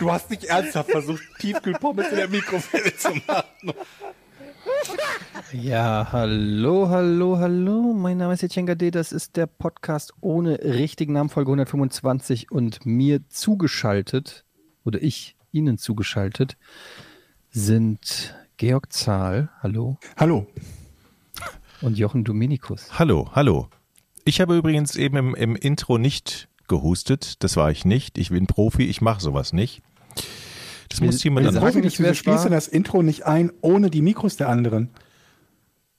Du hast nicht ernsthaft versucht, Tiefkühlpommes in der Mikrowelle zu machen. Ja, hallo, hallo, hallo. Mein Name ist Etienne Gade. Das ist der Podcast ohne richtigen Namen, Folge 125. Und mir zugeschaltet, oder ich Ihnen zugeschaltet, sind Georg Zahl, hallo. Hallo. Und Jochen Dominikus. Hallo, hallo. Ich habe übrigens eben im, im Intro nicht gehustet. Das war ich nicht. Ich bin Profi, ich mache sowas nicht. Das muss jemand wir sagen spielst du war? das Intro nicht ein, ohne die Mikros der anderen?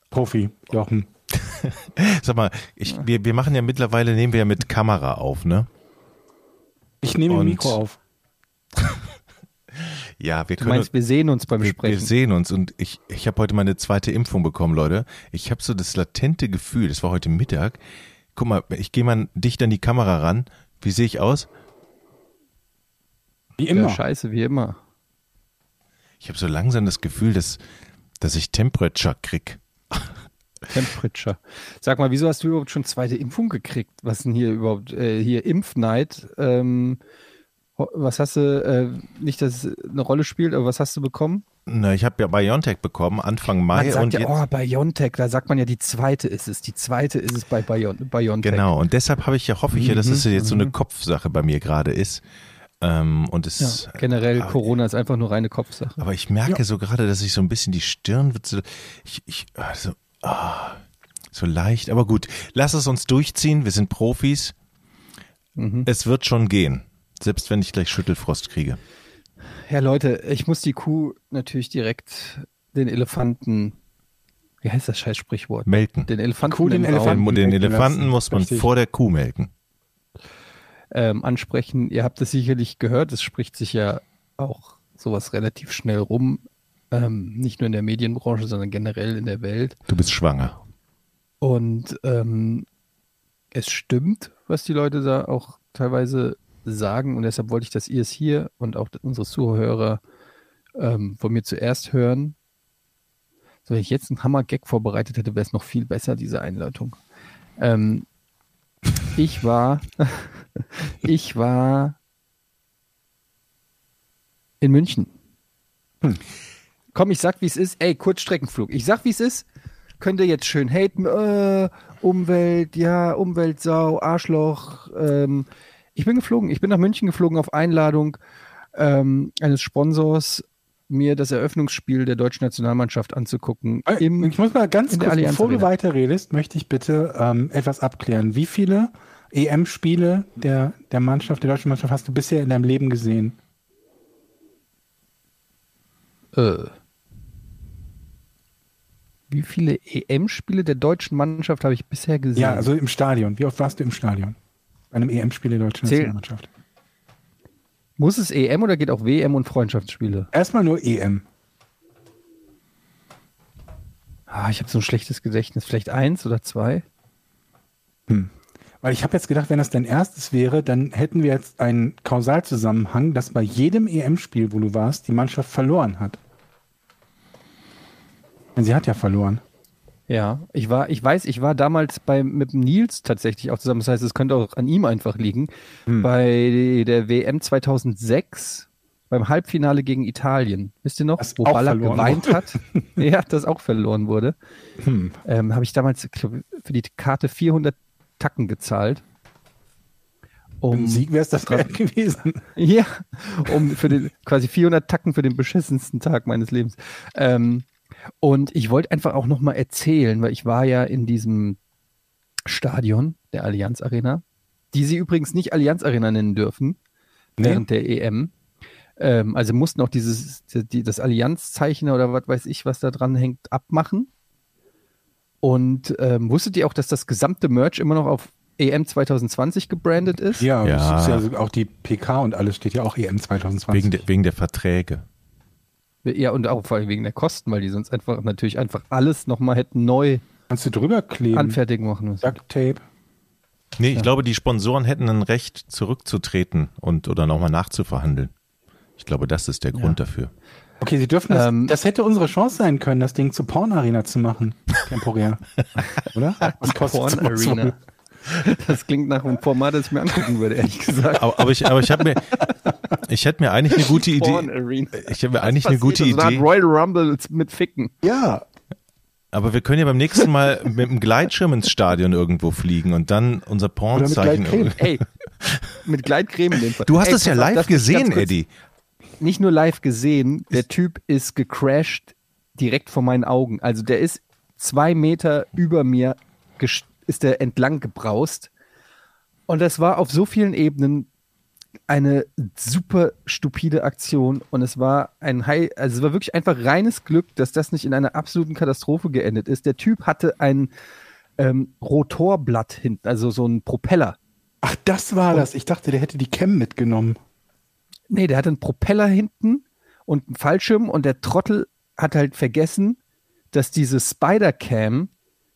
Profi, Jochen. Sag mal, ich, wir, wir machen ja mittlerweile, nehmen wir ja mit Kamera auf, ne? Ich nehme Und- ein Mikro auf. Ja, wir Du können. meinst, wir sehen uns beim wir, wir Sprechen. sehen uns und ich, ich habe heute meine zweite Impfung bekommen, Leute. Ich habe so das latente Gefühl, das war heute Mittag. Guck mal, ich gehe mal dicht an die Kamera ran. Wie sehe ich aus? Wie Ja, immer. scheiße, wie immer. Ich habe so langsam das Gefühl, dass, dass ich Temperature krieg. Temperature. Sag mal, wieso hast du überhaupt schon zweite Impfung gekriegt? Was denn hier überhaupt? Äh, hier Impfneid. Ähm, was hast du, äh, nicht, dass es eine Rolle spielt, aber was hast du bekommen? Na, ich habe ja BioNTech bekommen, Anfang Mai. Man sagt und ja, jetzt, oh, BioNTech, da sagt man ja, die zweite ist es. Die zweite ist es bei Bion BioNTech. Genau, und deshalb habe ich ja, hoffe ich ja, dass Mhm, es jetzt so eine Kopfsache bei mir gerade ist. Ähm, und Ja, es, generell, aber- Corona ist einfach nur reine Kopfsache. aber ich merke so gerade, dass ich so ein bisschen die Stirn wird so, ich, ich, also, ah, so leicht, aber gut. Lass es uns durchziehen, wir sind Profis. Mhm. Es wird schon gehen. Selbst wenn ich gleich Schüttelfrost kriege. Ja, Leute, ich muss die Kuh natürlich direkt den Elefanten, wie heißt das scheiß Sprichwort? Melken. Den Elefanten, Kuh den Elefanten. Den, den Elefanten lassen. muss man Richtig. vor der Kuh melken. Ähm, ansprechen. Ihr habt es sicherlich gehört, es spricht sich ja auch sowas relativ schnell rum. Ähm, nicht nur in der Medienbranche, sondern generell in der Welt. Du bist schwanger. Und ähm, es stimmt, was die Leute da auch teilweise sagen. Und deshalb wollte ich, dass ihr es hier und auch unsere Zuhörer ähm, von mir zuerst hören. So, wenn ich jetzt einen Hammer-Gag vorbereitet hätte, wäre es noch viel besser, diese Einleitung. Ähm, ich war, ich war in München. Hm. Komm, ich sag, wie es ist. Ey, Kurzstreckenflug. Ich sag, wie es ist. Könnt ihr jetzt schön haten. Äh, Umwelt, ja, Umweltsau, Arschloch. Ähm, ich bin geflogen. Ich bin nach München geflogen auf Einladung ähm, eines Sponsors, mir das Eröffnungsspiel der deutschen Nationalmannschaft anzugucken. Äh, Im, ich muss mal ganz kurz, bevor du weiterredest, möchte ich bitte ähm, etwas abklären. Wie viele EM-Spiele der, der Mannschaft, der deutschen Mannschaft hast du bisher in deinem Leben gesehen? äh, wie viele EM-Spiele der deutschen Mannschaft habe ich bisher gesehen? Ja, also im Stadion. Wie oft warst du im Stadion? Bei einem EM-Spiel der deutschen Zähl- Nationalmannschaft. Muss es EM oder geht auch WM und Freundschaftsspiele? Erstmal nur EM. Ah, ich habe so ein schlechtes Gedächtnis. Vielleicht eins oder zwei? Weil ich habe jetzt gedacht, wenn das dein erstes wäre, dann hätten wir jetzt einen Kausalzusammenhang, dass bei jedem EM-Spiel, wo du warst, die Mannschaft verloren hat. Denn sie hat ja verloren. Ja, ich war, ich weiß, ich war damals bei, mit dem Nils tatsächlich auch zusammen. Das heißt, es könnte auch an ihm einfach liegen. Hm. Bei der WM 2006 beim Halbfinale gegen Italien. Wisst ihr noch, Das wo Ballack geweint hat? ja, das auch verloren wurde. Hm. Ähm, Habe ich damals für die Karte 400 Tacken gezahlt. Um, Ein Sieg wäre es das wert gewesen. Ja, um für den quasi 400 Tacken für den beschissensten Tag meines Lebens. Ähm, und ich wollte einfach auch noch mal erzählen, weil ich war ja in diesem Stadion der Allianz Arena, die sie übrigens nicht Allianz Arena nennen dürfen Nee. während der EM. Ähm, also mussten auch dieses die, das Allianzzeichen oder was weiß ich, was da dran hängt, abmachen. Und ähm, wusstet ihr auch, dass das gesamte Merch immer noch auf EM 2020 gebrandet ist? Ja, Ja. Das ist ja auch die PK und alles steht ja auch EM 2020. Wegen, der, wegen der Verträge. Ja, und auch vor allem wegen der Kosten, weil die sonst einfach natürlich einfach alles nochmal hätten neu Kannst du drüber kleben? anfertigen machen müssen. Duct Tape. Nee, ich glaube, die Sponsoren hätten ein Recht, zurückzutreten und oder nochmal nachzuverhandeln. Ich glaube, das ist der Grund dafür. Okay, Sie dürfen das, Ähm, das hätte unsere Chance sein können, das Ding zur Porn-Arena zu machen. Temporär. Oder? Was kostet Porn sowas Arena. wohl? Das klingt nach einem Format, das ich mir angucken würde, ehrlich gesagt. Aber, aber ich, aber ich habe mir, ich hätte mir eigentlich eine gute Idee. Ich habe mir eigentlich eine gute Also, Idee. Royal Rumble mit Ficken. Ja. Aber wir können ja beim nächsten Mal mit dem Gleitschirm ins Stadion irgendwo fliegen und dann unser Pornzeichen. Gleitcreme. Ey, mit Gleitcreme in dem Fall. Du hast es ja live gesehen, kurz- Nicht nur live gesehen, der Typ ist gecrashed direkt vor meinen Augen. Also der ist zwei Meter über mir, ist der entlang gebraust. Und das war auf so vielen Ebenen eine super stupide Aktion und es war ein High, also es war wirklich einfach reines Glück, dass das nicht in einer absoluten Katastrophe geendet ist. Der Typ hatte ein ähm, Rotorblatt hinten, also so ein Propeller. Ach, das war das. Ich dachte, der hätte die Cam mitgenommen. Nee, der hatte einen Propeller hinten und einen Fallschirm und der Trottel hat halt vergessen, dass diese Spider-Cam,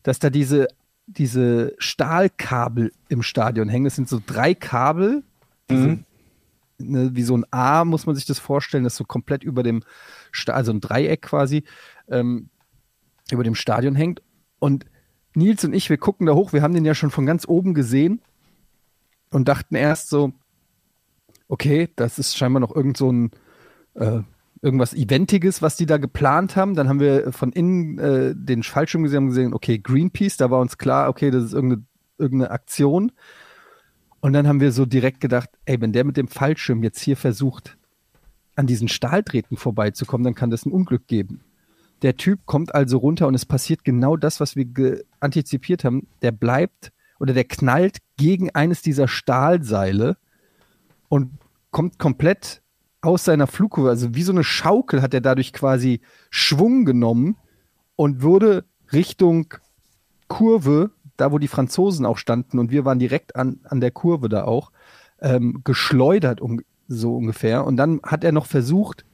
dass da diese, diese Stahlkabel im Stadion hängen. Das sind so drei Kabel, diese, ne, wie so ein A, muss man sich das vorstellen, das so komplett über dem, Sta also ein Dreieck quasi, ähm, über dem Stadion hängt. Und Nils und ich, wir gucken da hoch, wir haben den ja schon von ganz oben gesehen und dachten erst so, okay, das ist scheinbar noch irgend so ein äh, irgendwas Eventiges, was die da geplant haben. Dann haben wir von innen äh, den Fallschirm gesehen und gesehen, okay, Greenpeace, da war uns klar, okay, das ist irgendeine, irgendeine Aktion. Und dann haben wir so direkt gedacht, ey, wenn der mit dem Fallschirm jetzt hier versucht, an diesen Stahldrähten vorbeizukommen, dann kann das ein Unglück geben. Der Typ kommt also runter und es passiert genau das, was wir antizipiert haben. Der bleibt oder der knallt gegen eines dieser Stahlseile und kommt komplett aus seiner Flugkurve, also wie so eine Schaukel hat er dadurch quasi Schwung genommen und wurde Richtung Kurve, da wo die Franzosen auch standen und wir waren direkt an, an der Kurve da auch, ähm, geschleudert um, so ungefähr. Und dann hat er noch versucht,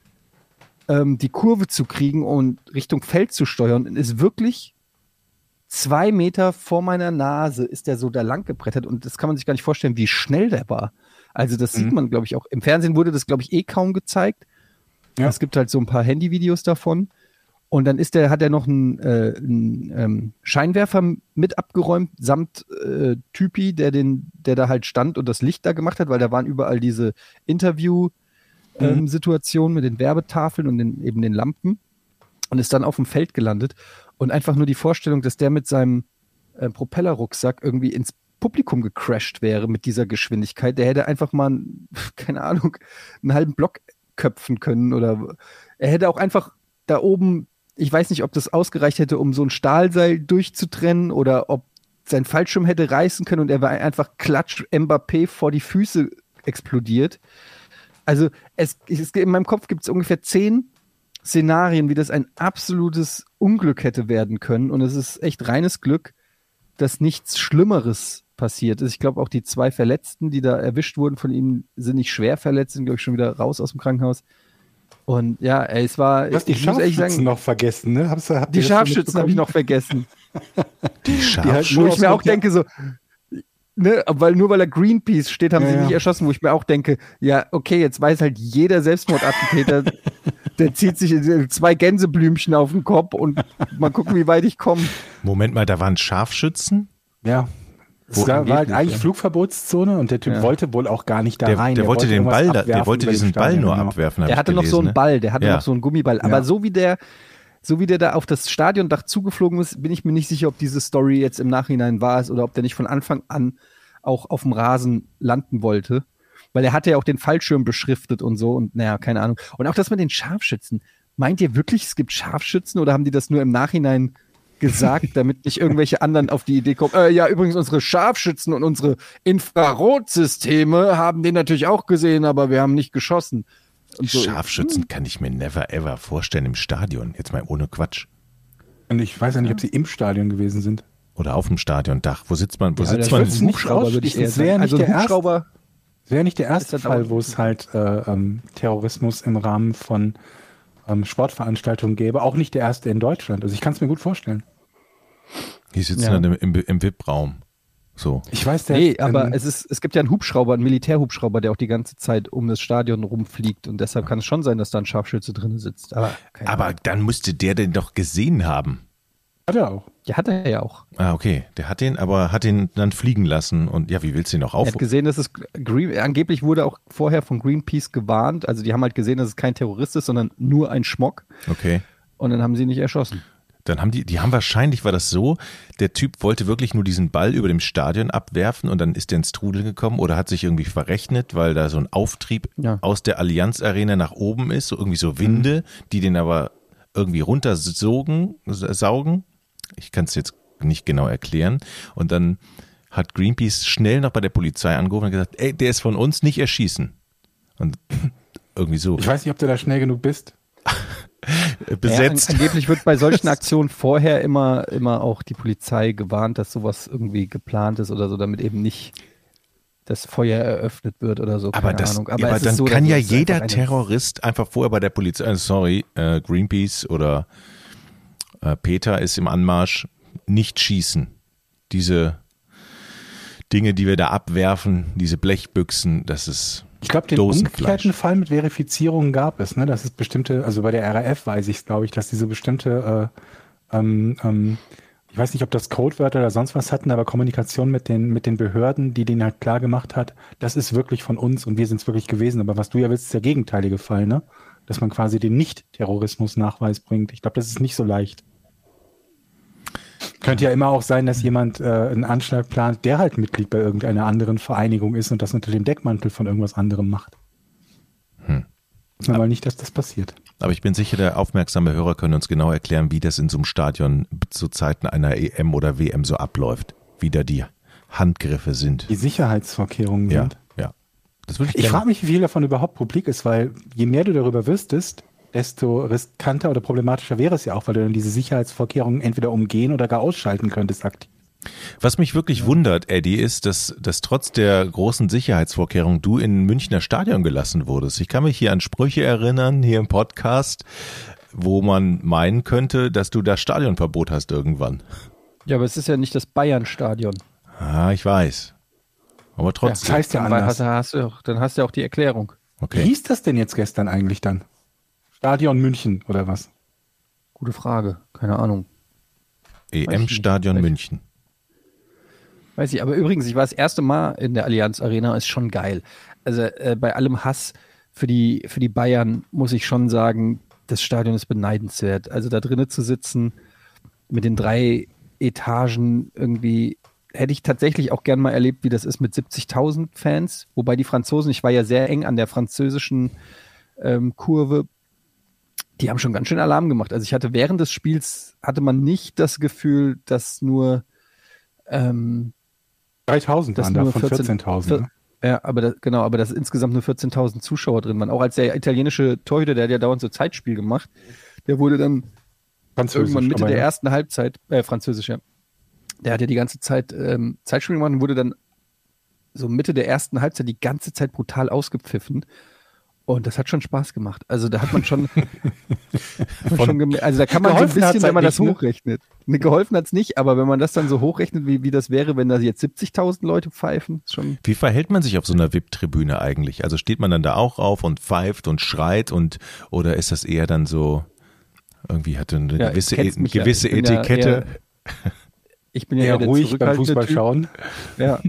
ähm, die Kurve zu kriegen und Richtung Feld zu steuern und ist wirklich zwei Meter vor meiner Nase ist der so da lang gebrettert und das kann man sich gar nicht vorstellen, wie schnell der war. Also das sieht man, glaube ich, auch. Im Fernsehen wurde das, glaube ich, eh kaum gezeigt. Ja. Es gibt halt so ein paar Handyvideos davon. Und dann ist der, hat er noch einen, äh, einen ähm, Scheinwerfer mit abgeräumt, samt äh, Typi, der den, der da halt stand und das Licht da gemacht hat, weil da waren überall diese Interview-Situationen mit den Werbetafeln und den, eben den Lampen und ist dann auf dem Feld gelandet. Und einfach nur die Vorstellung, dass der mit seinem äh, Propellerrucksack irgendwie ins Publikum gecrashed wäre mit dieser Geschwindigkeit, der hätte einfach mal, keine Ahnung, einen halben Block köpfen können oder er hätte auch einfach da oben, ich weiß nicht, ob das ausgereicht hätte, um so ein Stahlseil durchzutrennen oder ob sein Fallschirm hätte reißen können und er war einfach klatsch Mbappé vor die Füße explodiert. Also es, es in meinem Kopf gibt es ungefähr zehn Szenarien, wie das ein absolutes Unglück hätte werden können. Und es ist echt reines Glück, dass nichts Schlimmeres passiert ist. Ich glaube auch die zwei Verletzten, die da erwischt wurden von ihm, sind nicht schwer verletzt, sind glaube ich schon wieder raus aus dem Krankenhaus. Und ja, ey, es war. Du hast die ich muss ehrlich Scharfschützen sagen, noch vergessen, ne? Hab's, habt die Scharfschützen habe ich noch vergessen. Die halt Scharfschützen. Wo ich mir auch denke, so, ne, weil nur weil er Greenpeace steht, haben Ja, sie ihn ja. nicht erschossen, wo ich mir auch denke, ja, okay, jetzt weiß halt jeder Selbstmordattentäter, der zieht sich zwei Gänseblümchen auf den Kopf und mal gucken, wie weit ich komme. Moment mal, da waren Scharfschützen? Ja. Es war, halt eigentlich ja. Flugverbotszone und der Typ Ja. wollte wohl auch gar nicht da Der, rein. der wollte den irgendwas Ball, da, der abwerfen wollte diesen Ball nur genau. abwerfen. Der ich hatte noch so gelesen, einen Ball, der hatte Ja. noch so einen Gummiball. Aber Ja. so wie der, so wie der da auf das Stadiondach zugeflogen ist, bin ich mir nicht sicher, ob diese Story jetzt im Nachhinein war ist oder ob der nicht von Anfang an auch auf dem Rasen landen wollte. Weil er hatte ja auch den Fallschirm beschriftet und so und naja, keine Ahnung. Und auch das mit den Scharfschützen. Meint ihr wirklich, es gibt Scharfschützen oder haben die das nur im Nachhinein gesagt, damit nicht irgendwelche anderen auf die Idee kommen? Äh, ja, übrigens, unsere Scharfschützen und unsere Infrarotsysteme haben den natürlich auch gesehen, aber wir haben nicht geschossen. Und so. Scharfschützen kann ich mir never ever vorstellen im Stadion. Jetzt mal ohne Quatsch. Und ich weiß ja nicht, ob sie im Stadion gewesen sind. Oder auf dem Stadiondach. Wo sitzt man? Wo Ja, sitzt man? nicht Hubschrauber, würde ich eher Es wäre sagen. nicht Also ein der erste- Hubschrauber. Das wäre nicht der erste Fall, wo es halt äh, ähm, Terrorismus im Rahmen von ähm, Sportveranstaltungen gäbe. Auch nicht der erste in Deutschland. Also ich kann es mir gut vorstellen. Die sitzen Ja. dann im, im, im VIP-Raum. So. Ich weiß, der Nee, aber ähm, es, ist, es gibt ja einen Hubschrauber, einen Militärhubschrauber, der auch die ganze Zeit um das Stadion rumfliegt und deshalb kann es schon sein, dass da ein Scharfschütze drin sitzt. Aber, Aber dann müsste der den doch gesehen haben. hat er auch. ja, hat er ja auch. Ah, okay. Der hat den, aber hat den dann fliegen lassen. Und ja, wie willst du ihn noch Er auf? hat gesehen, dass es Green, angeblich wurde auch vorher von Greenpeace gewarnt. Also die haben halt gesehen, dass es kein Terrorist ist, sondern nur ein Schmock. Okay. Und dann haben sie ihn nicht erschossen. Dann haben die, die haben wahrscheinlich, war das so, der Typ wollte wirklich nur diesen Ball über dem Stadion abwerfen und dann ist der ins Trudeln gekommen oder hat sich irgendwie verrechnet, weil da so ein Auftrieb Ja. aus der Allianz Arena nach oben ist, so irgendwie so Winde, die den aber irgendwie runtersogen, saugen. Ich kann es jetzt nicht genau erklären. Und dann hat Greenpeace schnell noch bei der Polizei angerufen und gesagt, ey, der ist von uns nicht erschießen. Und irgendwie so Ich weiß nicht, ob du da schnell genug bist. besetzt. Ja, an, angeblich wird bei solchen Aktionen vorher immer, immer auch die Polizei gewarnt, dass sowas irgendwie geplant ist oder so, damit eben nicht das Feuer eröffnet wird oder so. Aber, das, Ahnung. aber ist dann so, kann ja jeder einfach Terrorist einfach vorher bei der Polizei, äh, sorry, äh, Greenpeace oder äh, Peter ist im Anmarsch, nicht schießen. Diese Dinge, die wir da abwerfen, diese Blechbüchsen, das ist Ich glaube, den Dosenfleisch. umgekehrten Fall mit Verifizierungen gab es, ne? Das ist bestimmte, also bei der RAF weiß ich es, glaube ich, dass diese bestimmte, äh, ähm, ähm, ich weiß nicht, ob das Codewörter oder sonst was hatten, aber Kommunikation mit den, mit den Behörden, die denen halt klar gemacht hat, das ist wirklich von uns und wir sind es wirklich gewesen. Aber was du ja willst, ist der gegenteilige Fall, ne? Dass man quasi den Nicht-Terrorismus-Nachweis bringt. Ich glaube, das ist nicht so leicht. Könnte ja immer auch sein, dass jemand äh, einen Anschlag plant, der halt Mitglied bei irgendeiner anderen Vereinigung ist und das unter dem Deckmantel von irgendwas anderem macht. Hm. Aber nicht, dass das passiert. Aber ich bin sicher, der aufmerksame Hörer können uns genau erklären, wie das in so einem Stadion zu Zeiten einer EM oder WM so abläuft. Wie da die Handgriffe sind. Die Sicherheitsvorkehrungen Ja, sind. ja. Das würde ich, Ich frage mich, wie viel davon überhaupt publik ist, weil je mehr du darüber wüsstest, desto riskanter oder problematischer wäre es ja auch, weil du dann diese Sicherheitsvorkehrungen entweder umgehen oder gar ausschalten könntest aktiv. Was mich wirklich wundert, Eddie, ist, dass, dass trotz der großen Sicherheitsvorkehrungen du in Münchner Stadion gelassen wurdest. Ich kann mich hier an Sprüche erinnern, hier im Podcast, wo man meinen könnte, dass du das Stadionverbot hast irgendwann. Ja, aber es ist ja nicht das Bayern-Stadion. Ah, ich weiß. Aber Das trotzdem. heißt ja anders. hast, du- hast du, auch- dann hast du ja auch die Erklärung. Wie Okay. hieß das denn jetzt gestern eigentlich dann? Stadion München oder was? Gute Frage. Keine Ahnung. EM-Stadion ich München. Weiß ich, aber übrigens, ich war das erste Mal in der Allianz Arena, ist schon geil. Also äh, bei allem Hass für die, für die Bayern muss ich schon sagen, das Stadion ist beneidenswert. Also da drinnen zu sitzen mit den drei Etagen irgendwie, hätte ich tatsächlich auch gern mal erlebt, wie das ist mit 70.000 Fans. Wobei die Franzosen, ich war ja sehr eng an der französischen ähm, Kurve, die haben schon ganz schön Alarm gemacht. Also ich hatte während des Spiels, hatte man nicht das Gefühl, dass nur ähm, 3000 Das waren da nur von 14 14.000. Ne? Ja, aber das, genau, aber dass insgesamt nur 14.000 Zuschauer drin waren. Auch als der italienische Torhüter, der hat ja dauernd so Zeitspiel gemacht, der wurde dann Französisch. irgendwann Mitte der ja. ersten Halbzeit, äh, französisch, ja. Der hat ja die ganze Zeit ähm, Zeitspiel gemacht und wurde dann so Mitte der ersten Halbzeit die ganze Zeit brutal ausgepfiffen. Und das hat schon Spaß gemacht. Also da hat man schon, hat man schon also da kann man so ein bisschen, wenn halt man das nicht, ne? hochrechnet. Ne, geholfen hat's nicht, aber wenn man das dann so hochrechnet, wie, wie das wäre, wenn da jetzt 70.000 Leute pfeifen, ist schon Wie verhält man sich auf so einer VIP-Tribüne eigentlich? Also steht man dann da auch auf und pfeift und schreit und oder ist das eher dann so irgendwie hat eine Ja, gewisse, ja. gewisse Ich bin ja Etikette? Ich bin ja Eher eher ruhig beim Fußball Typ. schauen. Ja.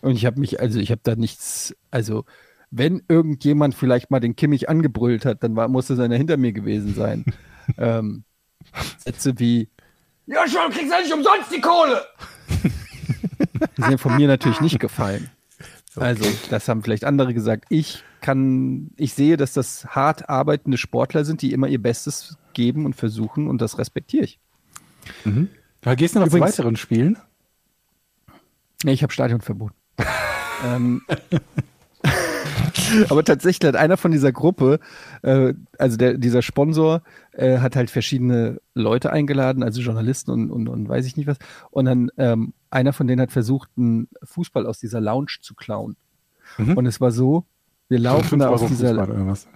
Und ich habe mich, also ich habe da nichts, also wenn irgendjemand vielleicht mal den Kimmich angebrüllt hat, dann war, muss es einer hinter mir gewesen sein. ähm, Sätze wie, Ja, schon, kriegst du nicht umsonst die Kohle. die sind von mir natürlich nicht gefallen. Also, das haben vielleicht andere gesagt. Ich kann, ich sehe, dass das hart arbeitende Sportler sind, die immer ihr Bestes geben und versuchen und das respektiere ich. Da gehst du noch zu Übrigens- weiteren Spielen? Nee, ich habe Stadionverbot. ähm, aber tatsächlich hat einer von dieser Gruppe, äh, also der, dieser Sponsor, äh, hat halt verschiedene Leute eingeladen, also Journalisten und, und, und weiß ich nicht was. Und dann ähm, einer von denen hat versucht, einen Fußball aus dieser Lounge zu klauen. Mhm. Und es war so, wir laufen da aus dieser, Fußball oder was?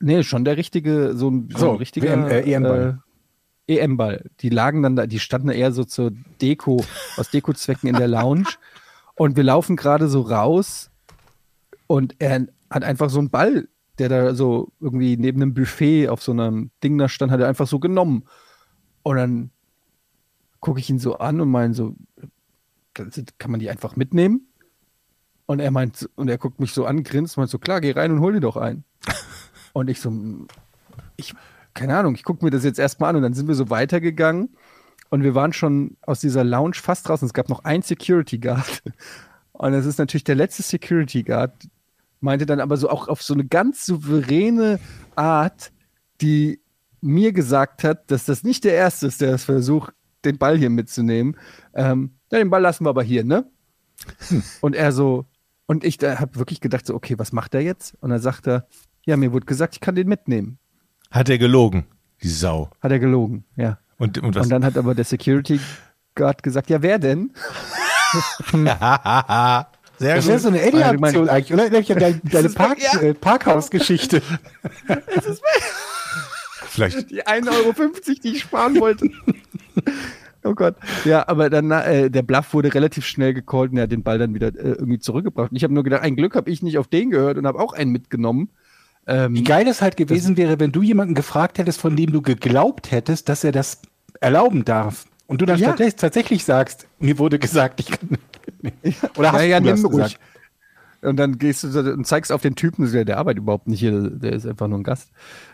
Nee, schon der richtige, so ein, so So, ein richtiger WM, äh, EM-Ball. Äh, EM-Ball. Die lagen dann da, die standen eher so zur Deko, aus Dekozwecken in der Lounge. Und wir laufen gerade so raus und er hat einfach so einen Ball, der da so irgendwie neben einem Buffet auf so einem Ding da stand, hat er einfach so genommen. Und dann gucke ich ihn so an und meine so, kann man die einfach mitnehmen? Und er meint, und er guckt mich so an, grinst, meint so, klar, geh rein und hol dir doch einen. Und ich so, ich, keine Ahnung, ich gucke mir das jetzt erstmal an und dann sind wir so weitergegangen und wir waren schon aus dieser Lounge fast draußen. Es gab noch einen Security Guard. Und das ist natürlich der letzte Security Guard, meinte dann aber so auch auf so eine ganz souveräne Art, die mir gesagt hat, dass das nicht der Erste ist, der das versucht, den Ball hier mitzunehmen. Ähm, ja, den Ball lassen wir aber hier, ne? Und er so, und ich habe wirklich gedacht, so, okay, was macht er jetzt? Und dann sagt er, ja, mir wurde gesagt, ich kann den mitnehmen. Hat er gelogen, die Sau. Hat er gelogen, ja. Und, und was? Und dann hat aber der Security Guard gesagt, ja, wer denn? Sehr Das wäre so eine Eddie-Aktion eigentlich, oder? Deine, deine ist Park, ja- äh, Parkhausgeschichte. Vielleicht Die 1,50 Euro, die ich sparen wollte. oh Gott. Ja, aber dann, äh, der Bluff wurde relativ schnell gecallt und er hat den Ball dann wieder äh, irgendwie zurückgebracht. Und ich habe nur gedacht, ein Glück habe ich nicht auf den gehört und habe auch einen mitgenommen. Ähm, Wie geil es halt gewesen wäre, wenn du jemanden gefragt hättest, von dem du geglaubt hättest, dass er das erlauben darf. Und du dann Ja. tatsächlich, tatsächlich sagst, mir wurde gesagt, ich kann. Oder hast ja, ja, du das gesagt? Und dann gehst du und zeigst auf den Typen, der, arbeitet überhaupt nicht hier, der ist einfach nur ein Gast.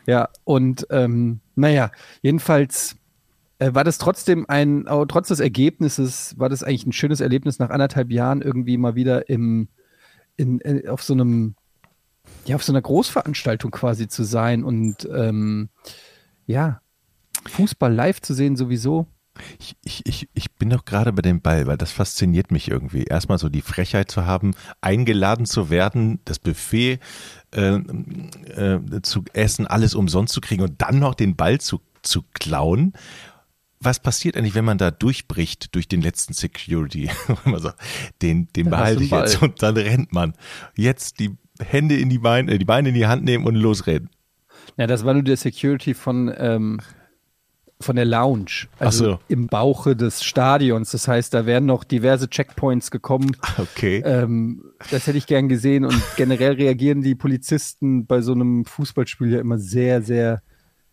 Ja, und ähm, naja, jedenfalls äh, war das trotzdem ein, auch trotz des Ergebnisses, war das eigentlich ein schönes Erlebnis, nach anderthalb Jahren irgendwie mal wieder im, in, in, auf so einem, ja, auf so einer Großveranstaltung quasi zu sein und ähm, ja, Fußball live zu sehen sowieso. Ich, ich, ich, ich bin doch gerade bei dem Ball, weil das fasziniert mich irgendwie. Erstmal so die Frechheit zu haben, eingeladen zu werden, das Buffet äh, äh, zu essen, alles umsonst zu kriegen und dann noch den Ball zu, zu klauen. Was passiert eigentlich, wenn man da durchbricht durch den letzten Security? Sagt, den, den Dann behalte ich jetzt und dann rennt man. Jetzt die Hände in die Beine, äh, die Beine in die Hand nehmen und losrennen. Ja, das war nur der Security von, ähm, von der Lounge. Also so. im Bauche des Stadions. Das heißt, da wären noch diverse Checkpoints gekommen. Okay. Ähm, das hätte ich gern gesehen. Und generell reagieren die Polizisten bei so einem Fußballspiel ja immer sehr, sehr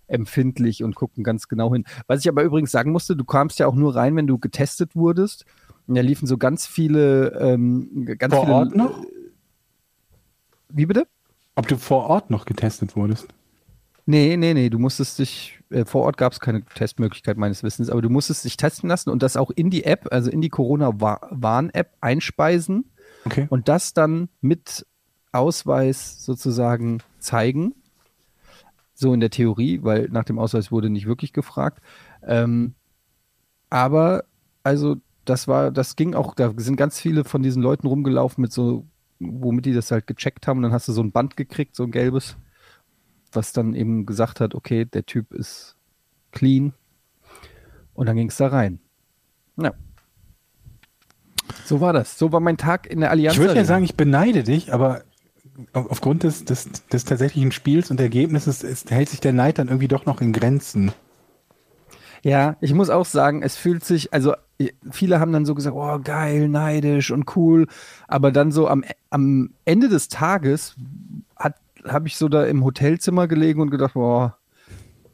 empfindlich und gucken ganz genau hin. Was ich aber übrigens sagen musste, du kamst ja auch nur rein, wenn du getestet wurdest. Und da liefen so ganz viele, ähm, ganz Vor viele. Ort noch? Wie bitte? Ob du vor Ort noch getestet wurdest? Nee, nee, nee, du musstest dich, äh, vor Ort gab es keine Testmöglichkeit meines Wissens, aber du musstest dich testen lassen und das auch in die App, also in die Corona-Warn-App einspeisen Okay. und das dann mit Ausweis sozusagen zeigen. So in der Theorie, weil nach dem Ausweis wurde nicht wirklich gefragt. Ähm, aber, also, das war, das ging auch, da sind ganz viele von diesen Leuten rumgelaufen mit so, womit die das halt gecheckt haben und dann hast du so ein Band gekriegt, so ein gelbes, was dann eben gesagt hat, okay, der Typ ist clean. Und dann ging es da rein. Ja. So war das. So war mein Tag in der Allianz. Ich würde ja sagen, ich beneide dich, aber auf- aufgrund des, des, des tatsächlichen Spiels und Ergebnisses ist, hält sich der Neid dann irgendwie doch noch in Grenzen. Ja, ich muss auch sagen, es fühlt sich, also viele haben dann so gesagt, oh geil, neidisch und cool, aber dann so am, am Ende des Tages habe ich so da im Hotelzimmer gelegen und gedacht, boah,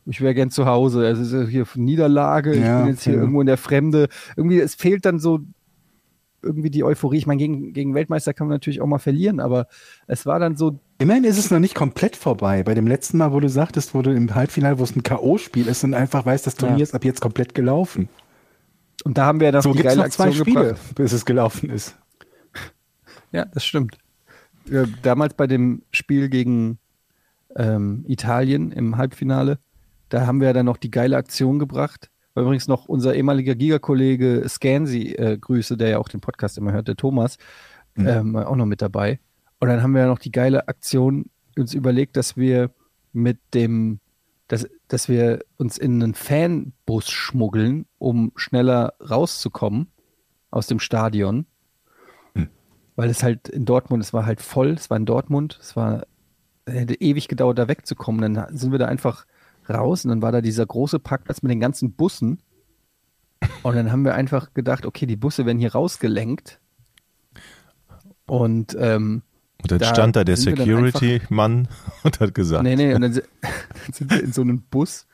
ich wäre gern zu Hause. Es ist ja hier Niederlage, ich Ja, bin jetzt hier ja. irgendwo in der Fremde. Irgendwie, es fehlt dann so irgendwie die Euphorie. Ich meine, gegen, gegen Weltmeister kann man natürlich auch mal verlieren, aber es war dann so, Immerhin ist es noch nicht komplett vorbei. Bei dem letzten Mal, wo du sagtest, wo du im Halbfinale, wo es ein K.O.-Spiel ist und einfach weißt, das Turnier Ja. ist ab jetzt komplett gelaufen. und da haben wir dann So die geile noch zwei Aktion Spiele, gebracht. bis es gelaufen ist. Ja, das stimmt. Damals bei dem Spiel gegen ähm, Italien im Halbfinale, da haben wir ja dann noch die geile Aktion gebracht. War übrigens noch unser ehemaliger Giga-Kollege Scansi, äh, Grüße, der ja auch den Podcast immer hört, der Thomas, ähm, auch noch mit dabei. Und dann haben wir ja noch die geile Aktion uns überlegt, dass wir mit dem, dass, dass wir uns in einen Fanbus schmuggeln, um schneller rauszukommen aus dem Stadion weil es halt in Dortmund, es war halt voll, es war in Dortmund, es war hätte ewig gedauert, da wegzukommen. Dann sind wir da einfach raus und dann war da dieser große Parkplatz mit den ganzen Bussen. Und dann haben wir einfach gedacht, okay, die Busse werden hier rausgelenkt. Und ähm, Und dann Da stand da der Security-Mann und hat gesagt, Nee, nee, und dann sind wir in so einem Bus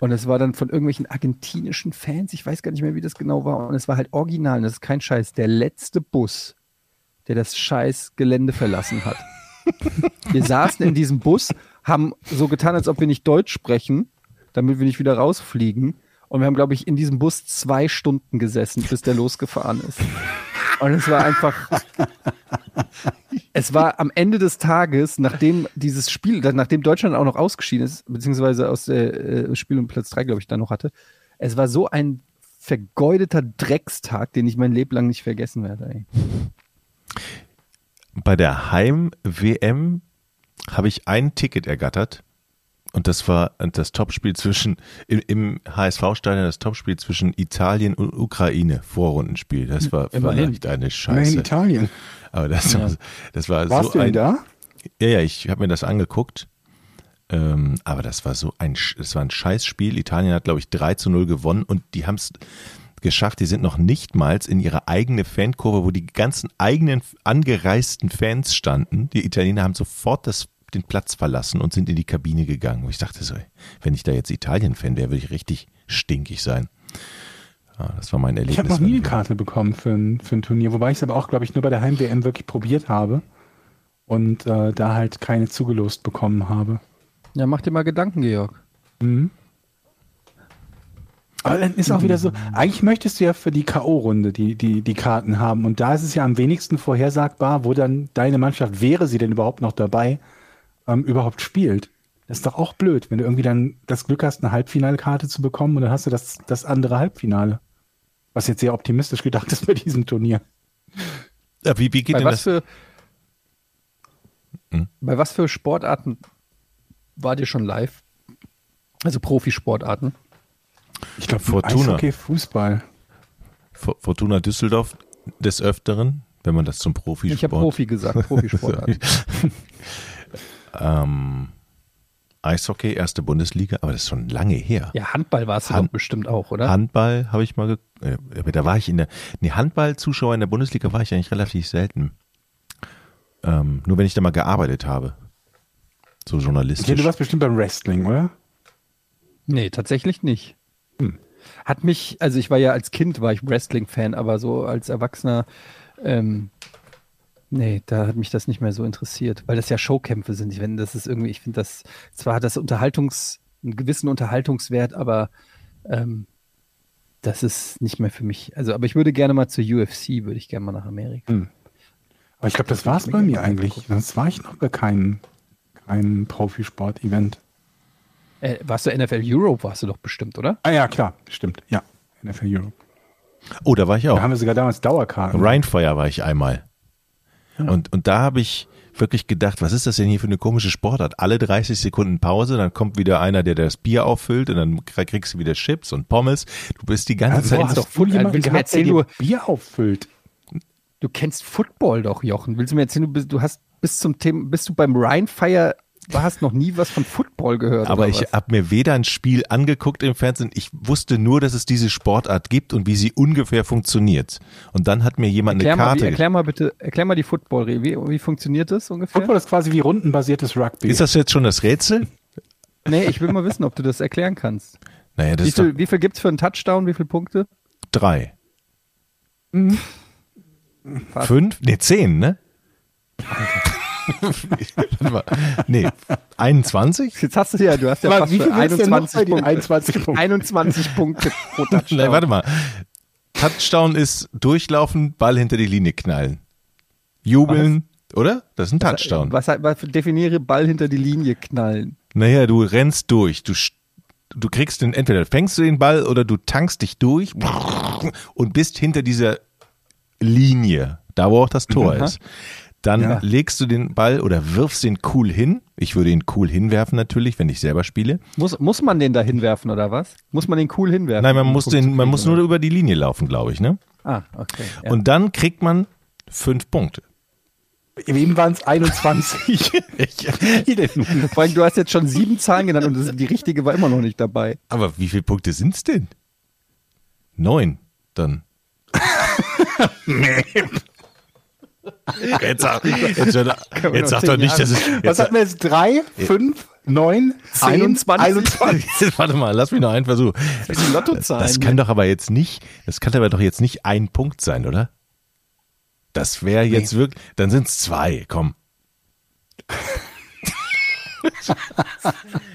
und es war dann von irgendwelchen argentinischen Fans, ich weiß gar nicht mehr, wie das genau war, und es war halt original, und das ist kein Scheiß, der letzte Bus, der das scheiß Gelände verlassen hat. wir saßen in diesem Bus, haben so getan, als ob wir nicht Deutsch sprechen, damit wir nicht wieder rausfliegen. Und wir haben, glaube ich, in diesem Bus zwei Stunden gesessen, bis der losgefahren ist. Und es war einfach, es war am Ende des Tages, nachdem dieses Spiel, nachdem Deutschland auch noch ausgeschieden ist, beziehungsweise aus der äh, Spiel um Platz 3, glaube ich, dann noch hatte, es war so ein vergeudeter Dreckstag, den ich mein Leben lang nicht vergessen werde. Ey. Bei der Heim-WM habe ich ein Ticket ergattert und das war das Topspiel zwischen, im, im HSV-Stadion das Topspiel zwischen Italien und Ukraine, Vorrundenspiel. Das war Immerhin. vielleicht eine Nein, Scheiße. Italien. Aber das, war, das war Warst so du denn ein, da? Ja, ja, ich habe mir das angeguckt. Ähm, aber das war so ein, das war ein Scheißspiel. Italien hat, glaube ich, 3 zu 0 gewonnen und die haben es geschafft. Die sind noch nicht mal in ihre eigene Fankurve, wo die ganzen eigenen angereisten Fans standen. Die Italiener haben sofort das, den Platz verlassen und sind in die Kabine gegangen. Und ich dachte so, wenn ich da jetzt Italien-Fan wäre, würde ich richtig stinkig sein. Ja, das war mein Erlebnis. Ich habe noch nie eine Karte bekommen für ein, für ein Turnier, wobei ich es aber auch, glaube ich, nur bei der Heim-WM wirklich probiert habe und äh, da halt keine zugelost bekommen habe. Ja, mach dir mal Gedanken, Georg. Mhm. Aber dann ist auch wieder so, eigentlich möchtest du ja für die K.O.-Runde die, die, die Karten haben und da ist es ja am wenigsten vorhersagbar, wo dann deine Mannschaft, wäre sie denn überhaupt noch dabei, ähm, überhaupt spielt. Das ist doch auch blöd, wenn du irgendwie dann das Glück hast, eine Halbfinalkarte zu bekommen und dann hast du das, das andere Halbfinale. Was jetzt sehr optimistisch gedacht ist bei diesem Turnier. Ja, wie, wie geht Bei denn was, das? für, Hm? bei was für Sportarten wart ihr schon live? Also Profisportarten. Ich glaube, Fortuna. Okay, Fußball. For- Fortuna Düsseldorf des Öfteren, wenn man das zum Profisport. Ich habe Profi gesagt, Profisportarten. ähm, Eishockey, erste Bundesliga, aber das ist schon lange her. ja, Handball warst du Hand- bestimmt auch, oder? Handball habe ich mal, äh, aber da war ich in der, nee, Handball-Zuschauer in der Bundesliga war ich eigentlich relativ selten. Ähm, nur wenn ich da mal gearbeitet habe. So Okay, journalistisch. du warst bestimmt beim Wrestling, oder? Nee, tatsächlich nicht. Hm. Hat mich, also ich war ja als Kind, war ich Wrestling-Fan, aber so als Erwachsener, ähm, nee, da hat mich das nicht mehr so interessiert, weil das ja Showkämpfe sind. Ich finde, das ist irgendwie, ich finde das, zwar hat das Unterhaltungs, einen gewissen Unterhaltungswert, aber ähm, das ist nicht mehr für mich. Also, aber ich würde gerne mal zur UFC, würde ich gerne mal nach Amerika. Aber ich glaube, das war's bei mir eigentlich. Sonst war ich noch bei keinem, keinem Profisport-Event. Äh, warst du NFL Europe, warst du doch bestimmt, oder? Ah ja, klar, stimmt. Ja, NFL Europe. oh, da war ich Da auch. haben wir sogar damals Dauerkarten. Rheinfeuer war ich einmal. Und, und da habe ich wirklich gedacht, was ist das denn hier für eine komische Sportart? Alle 30 Sekunden Pause, dann kommt wieder einer, der das Bier auffüllt und dann kriegst du wieder Chips und Pommes. Du bist die ganze Also, Zeit. hast doch du voll- jemanden willst du mir gehabt, der erzählen, dir du- Bier auffüllt? Du kennst Football doch, Jochen. Willst du mir erzählen, du, bist, du hast bis zum Thema, bist du beim Rheinfire, hast noch nie was von Football gehört? Aber oder ich habe mir weder ein Spiel angeguckt im Fernsehen, ich wusste nur, dass es diese Sportart gibt und wie sie ungefähr funktioniert. Und dann hat mir jemand erklär, eine mal, wie, Karte. erklär mal bitte, erklär mal die Football, wie, wie funktioniert das ungefähr? Football ist quasi wie rundenbasiertes Rugby. ist das jetzt schon das Rätsel? Nee, ich will mal wissen, ob du das erklären kannst. Naja, das Wie viel, wie viel gibt's für einen Touchdown? Wie viele Punkte? drei. Fast. Fünf? Nee, zehn, ne? Warte mal. nee, 21? Jetzt hast du ja, du hast ja Aber fast wie viel schon willst du denn noch 21 bei den Punkte. 21 Punkten? 21 Punkte pro Touchdown. Nein, warte mal. Touchdown ist durchlaufen, Ball hinter die Linie knallen. Jubeln, oder? Das ist ein Touchdown. Was, was definiere Ball hinter die Linie knallen? Naja, du rennst durch. Du, du kriegst den, entweder fängst du den Ball oder du tankst dich durch und bist hinter dieser Linie, da wo auch das Tor Aha. ist. Dann Ja. legst du den Ball oder wirfst den cool hin. Ich würde ihn cool hinwerfen natürlich, wenn ich selber spiele. Muss, muss man den da hinwerfen oder was? Muss man den cool hinwerfen? Nein, man um muss den, man muss oder? nur über die Linie laufen, glaube ich, ne? Ah, okay. Ja. Und dann kriegt man fünf Punkte. Wem waren es 21? Wie denn nun? Vor allem, du hast jetzt schon sieben Zahlen genannt und das, die richtige war immer noch nicht dabei. Aber wie viele Punkte sind's denn? Neun, dann. Jetzt sag, jetzt, jetzt sag doch nicht, dass es. Was hatten wir jetzt? Drei, fünf, neun, zehn, 21. 21. warte mal, lass mich noch einen Versuch. Das sind Lottozahlen. Das kann doch aber jetzt nicht, das kann aber doch jetzt nicht ein Punkt sein, oder? Das wäre jetzt wirklich, dann sind es zwei, komm.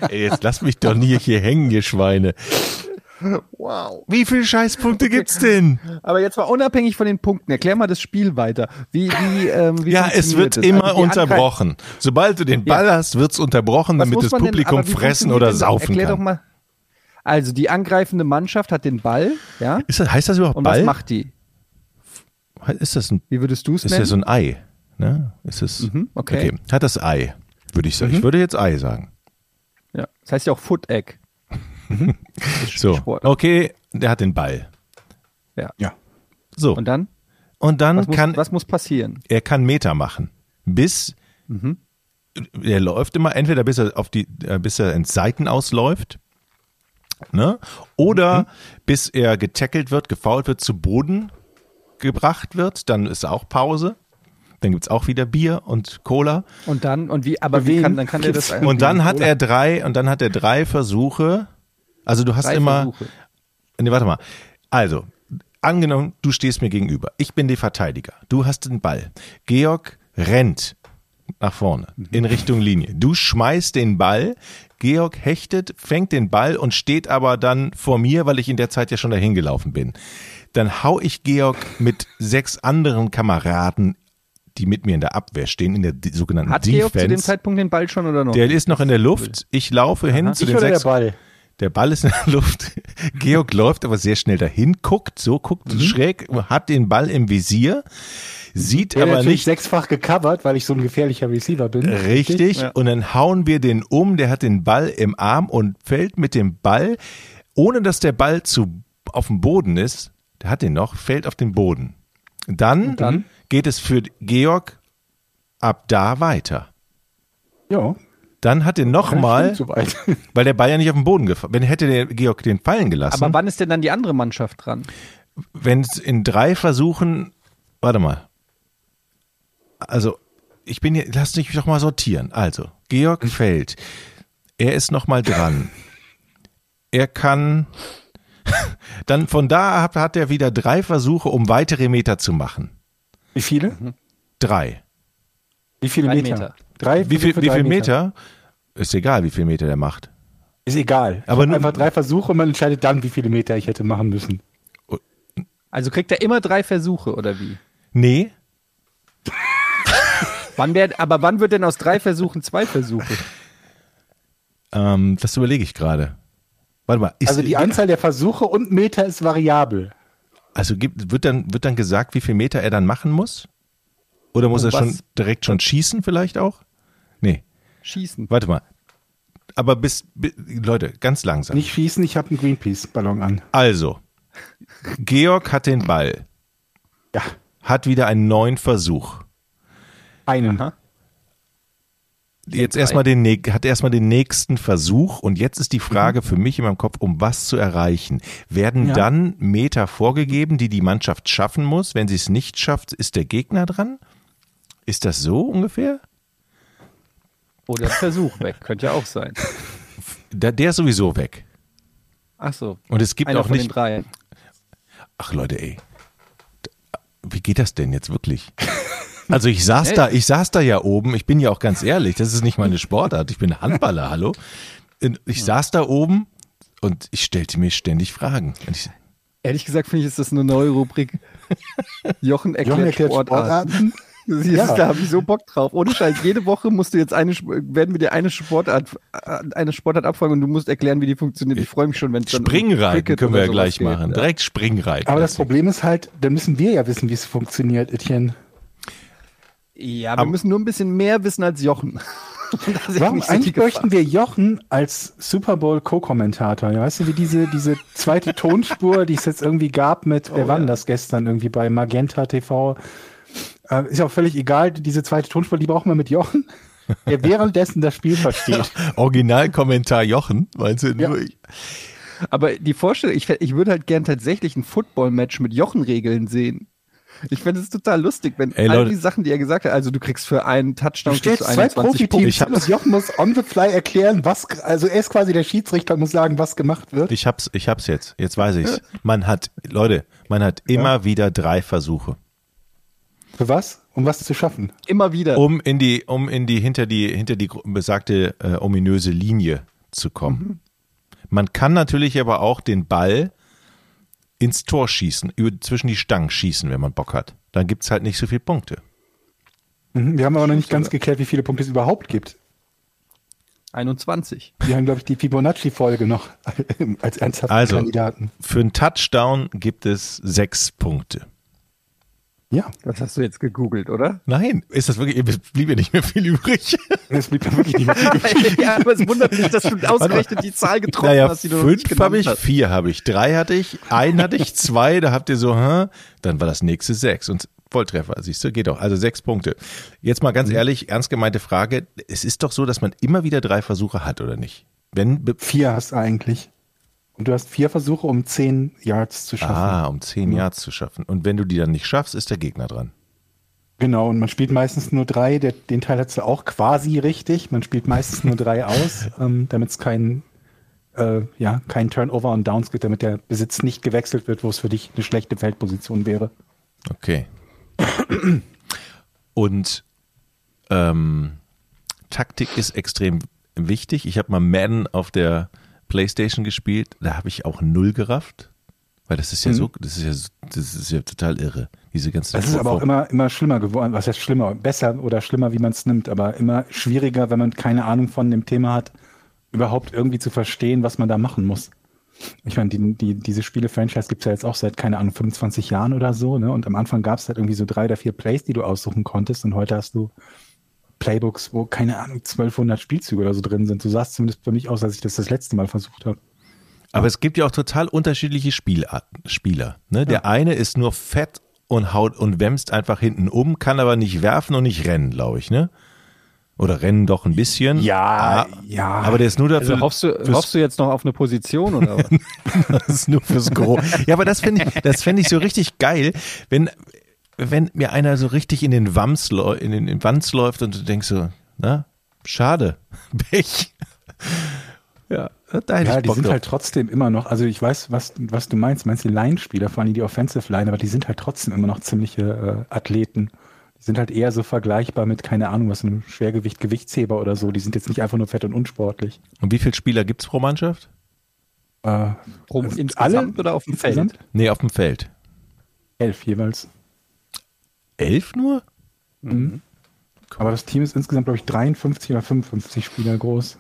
Ey, jetzt lass mich doch nie hier hängen, ihr Schweine. Wow. Wie viele Scheißpunkte gibt's denn? Aber jetzt mal unabhängig von den Punkten, erklär mal das Spiel weiter. Wie, wie, ähm, wie Ja, es wird das? immer Also unterbrochen. Sobald du den Ball hast, wird's unterbrochen, Was damit das denn- Publikum wie fressen oder denn- saufen Erklär kann. doch mal. Also die angreifende Mannschaft hat den Ball, ja? Ist das, heißt das überhaupt Und Ball? was macht die? Ist das ein, Wie würdest du es ist nennen? ja so ein Ei? Ne? Ist es, Mhm, okay. Hat das Ei, würde ich sagen. Mhm. Ich würde jetzt Ei sagen. ja. Das heißt ja auch Foot Egg. So, Sport. okay, der hat den Ball. Ja. So, Und und, dann? dann Was muss, kann was muss passieren? er kann Meter machen, bis Mhm. er läuft immer entweder bis er auf die, äh, bis er ins Seiten ausläuft, ne, oder Mhm. bis er getackelt wird, gefault wird, zu Boden gebracht wird. Dann ist auch Pause. Dann gibt's auch wieder Bier und Cola. Und dann, und wie, aber wie wen kann, dann kann er das Und dann hat er drei, und dann hat er drei Versuche. Also du hast drei immer, Versuche. Nee, warte mal. Also, angenommen, du stehst mir gegenüber. Ich bin der Verteidiger. Du hast den Ball. Georg rennt nach vorne in Richtung Linie. Du schmeißt den Ball. Georg hechtet, fängt den Ball und steht aber dann vor mir, weil ich in der Zeit ja schon dahin gelaufen bin. Dann hau ich Georg mit sechs anderen Kameraden, die mit mir in der Abwehr stehen, in der sogenannten Hat Georg zu dem Defense. Zeitpunkt den Ball schon oder noch? Der ist noch in der Luft. Ich laufe hin zu Ich den oder der sechs. Ball? Der Ball ist in der Luft. Georg läuft aber sehr schnell dahin, guckt, so guckt Mhm. schräg, hat den Ball im Visier, sieht Der aber nicht sechsfach gecovert, weil ich so ein gefährlicher Receiver bin. richtig. Ja. Und dann hauen wir den um, der hat den Ball im Arm und fällt mit dem Ball, ohne dass der Ball zu, auf dem Boden ist, der hat den noch, fällt auf den Boden. Dann, dann? geht es für Georg ab da weiter. Ja. Dann hat er nochmal, weil der Ball ja nicht auf den Boden gefallen, wenn hätte der Georg den fallen gelassen. aber wann ist denn dann die andere Mannschaft dran? wenn es in drei Versuchen, warte mal. Also, ich bin hier, lass mich doch mal sortieren. Also, Georg fällt. Er ist noch mal dran. Er kann, dann von da ab hat er wieder drei Versuche, um weitere Meter zu machen. Wie viele? Drei. Wie viele Drei Meter? Meter. Drei, Wie viel, wie drei viel Meter? Ist egal, wie viel Meter der macht. Ist egal. Aber Aber nur- einfach drei Versuche und man entscheidet dann, wie viele Meter ich hätte machen müssen. Also kriegt er immer drei Versuche oder wie? Nee, Wann wär, aber wann wird denn aus drei Versuchen zwei Versuche? ähm, das überlege ich gerade. Warte mal. Ist, Also die Anzahl der Versuche und Meter ist variabel. Also gibt, wird, dann, wird dann gesagt, wie viel Meter er dann machen muss? Oder muss Oh, er schon was? direkt schon schießen vielleicht auch? Nee, Schießen. warte mal. Aber bis, bi- Leute, ganz langsam. Nicht schießen, ich habe einen Greenpeace-Ballon an. Also, Georg hat den Ball, Ja, hat wieder einen neuen Versuch. einen. Aha. Jetzt erstmal den, hat erstmal den nächsten Versuch und jetzt ist die Frage für mich in meinem Kopf, um was zu erreichen. Werden Ja. dann Meter vorgegeben, die die Mannschaft schaffen muss? Wenn sie es nicht schafft, ist der Gegner dran? Ist das so ungefähr? Oder Versuch weg. Könnte ja auch sein. Der, der ist sowieso weg. Ach so. Und es gibt Einer auch von den nicht. dreien. Ach Leute, ey. Wie geht das denn jetzt wirklich? Also ich saß da, ich saß da ja oben, ich bin ja auch ganz ehrlich, das ist nicht meine Sportart, ich bin Handballer, hallo. Ich saß da oben und ich stellte mir ständig Fragen. Und ich, Ehrlich gesagt finde ich, ist das eine neue Rubrik. Jochen erklärt, Jochen erklärt Sportarten. Sportarten. Ist, Ja. Da habe ich so Bock drauf. Ohne Scheiß. Jede Woche musst du jetzt eine, werden wir dir eine Sportart, äh, eine Sportart abfragen und du musst erklären, wie die funktioniert. Ich freue mich schon, wenn es dann Springreiten können wir ja gleich geht. machen. Ja. Direkt Springreiten. Aber das Problem ist halt, dann müssen wir ja wissen, wie es funktioniert, Etienne. Ja, wir Aber- müssen nur ein bisschen mehr wissen als Jochen. Das ist Warum nicht so eigentlich bräuchten wir Jochen als Super Bowl Co-Kommentator? Ja, weißt du, wie diese, diese zweite Tonspur, die es jetzt irgendwie gab mit, wer war denn das gestern irgendwie bei Magenta TV? Äh, ist auch völlig egal, diese zweite Tonspur, die brauchen wir mit Jochen, der währenddessen das Spiel versteht. Originalkommentar Jochen, meinst du? Ja. Nur ich- Aber die Vorstellung, ich, ich würde halt gern tatsächlich ein Football-Match mit Jochen-Regeln sehen. Ich fände es total lustig, wenn Ey, all Leute. die Sachen, die er gesagt hat, also du kriegst für einen Touchdown Du stellst kriegst zwei 21 Profiteams und Jochen muss on the fly erklären, was, also er ist quasi der Schiedsrichter und muss sagen, was gemacht wird. Ich hab's, ich hab's jetzt. Jetzt weiß ich's. Man hat, Leute, man hat immer wieder drei Versuche, Für was? Um was zu schaffen. Immer wieder. um in die, um in die, hinter die, hinter die besagte äh, ominöse Linie zu kommen. Man kann natürlich aber auch den Ball ins Tor schießen, über, zwischen die Stangen schießen, wenn man Bock hat. Dann gibt's halt nicht so viele Punkte. Mhm. Wir haben aber noch nicht ganz geklärt, wie viele Punkte es überhaupt gibt. 21. Wir haben, glaube ich, die Fibonacci-Folge noch als ernsthaften Also. Kandidaten. Für einen Touchdown gibt es sechs Punkte. Ja, Das hast du jetzt gegoogelt, oder? Nein, ist das wirklich, es blieb ja nicht mehr viel übrig. es blieb ja wirklich nicht mehr viel übrig. ja, aber es wundert mich, dass du ausgerechnet die Zahl getroffen Naja, hast, die du fünf habe ich, hast. vier habe ich, drei hatte ich, einen hatte ich, zwei, da habt ihr so, hä? dann war das nächste sechs und Volltreffer, siehst du, geht doch, also sechs Punkte. Jetzt mal Mhm. ganz ehrlich, ernst gemeinte Frage, es ist doch so, dass man immer wieder drei Versuche hat, oder nicht? Wenn, Vier hast du eigentlich. Und du hast vier Versuche, um zehn Yards zu schaffen. ah, um zehn Yards zu schaffen. Und wenn du die dann nicht schaffst, ist der Gegner dran. Genau, und man spielt meistens nur drei. Der, den Teil hast du auch quasi richtig. Man spielt meistens nur drei aus, ähm, damit es kein, äh, ja, kein Turnover und Downs gibt, damit der Besitz nicht gewechselt wird, wo es für dich eine schlechte Feldposition wäre. Okay. Und ähm, Taktik ist extrem wichtig. Ich habe mal Madden auf der Playstation gespielt, da habe ich auch null gerafft. Weil das ist ja so, das ist ja, so- das ist ja total irre. Diese ganze Das ist aber auch immer, immer schlimmer geworden. Was heißt schlimmer? Besser oder schlimmer, wie man es nimmt, aber immer schwieriger, wenn man keine Ahnung von dem Thema hat, überhaupt irgendwie zu verstehen, was man da machen muss. Ich meine, die, die, diese Spiele-Franchise gibt's ja jetzt auch seit, keine Ahnung, 25 Jahren oder so, ne? Und am Anfang gab's halt irgendwie so drei oder vier Plays, die du aussuchen konntest und heute hast du Playbooks, wo, keine Ahnung, 1200 Spielzüge oder so drin sind. So sah es zumindest für mich aus, als ich das das letzte Mal versucht habe. Aber es gibt ja auch total unterschiedliche Spielarten, Spieler. Ne? Der eine ist nur fett und haut und wämst einfach hinten um, kann aber nicht werfen und nicht rennen, glaube ich, ne? Oder rennen doch ein bisschen. Ja, Ah, ja. Aber der ist nur dafür. Also hoffst du, fürs- hoffst du jetzt noch auf eine Position oder was? Das ist nur fürs Gros. Ja, aber das finde ich, das fände ich so richtig geil, wenn, wenn mir einer so richtig in den Wams, in den in den Wanz läuft und du denkst so, na, schade, Pech. Ja, da Ja, ich die Bock sind drauf. halt trotzdem immer noch, also ich weiß, was, was du meinst, meinst die Line-Spieler, vor allem die Offensive Line, aber die sind halt trotzdem immer noch ziemliche äh, Athleten. Die sind halt eher so vergleichbar mit, keine Ahnung, was einem Schwergewicht, Gewichtsheber oder so. Die sind jetzt nicht einfach nur fett und unsportlich. Und wie viele Spieler gibt's pro Mannschaft? Äh, Pro, Also insgesamt alle? oder auf dem insgesamt? Feld? Nee, auf dem Feld. Elf jeweils. Elf nur? Aber das Team ist insgesamt, glaube ich, 53 oder 55 Spieler groß.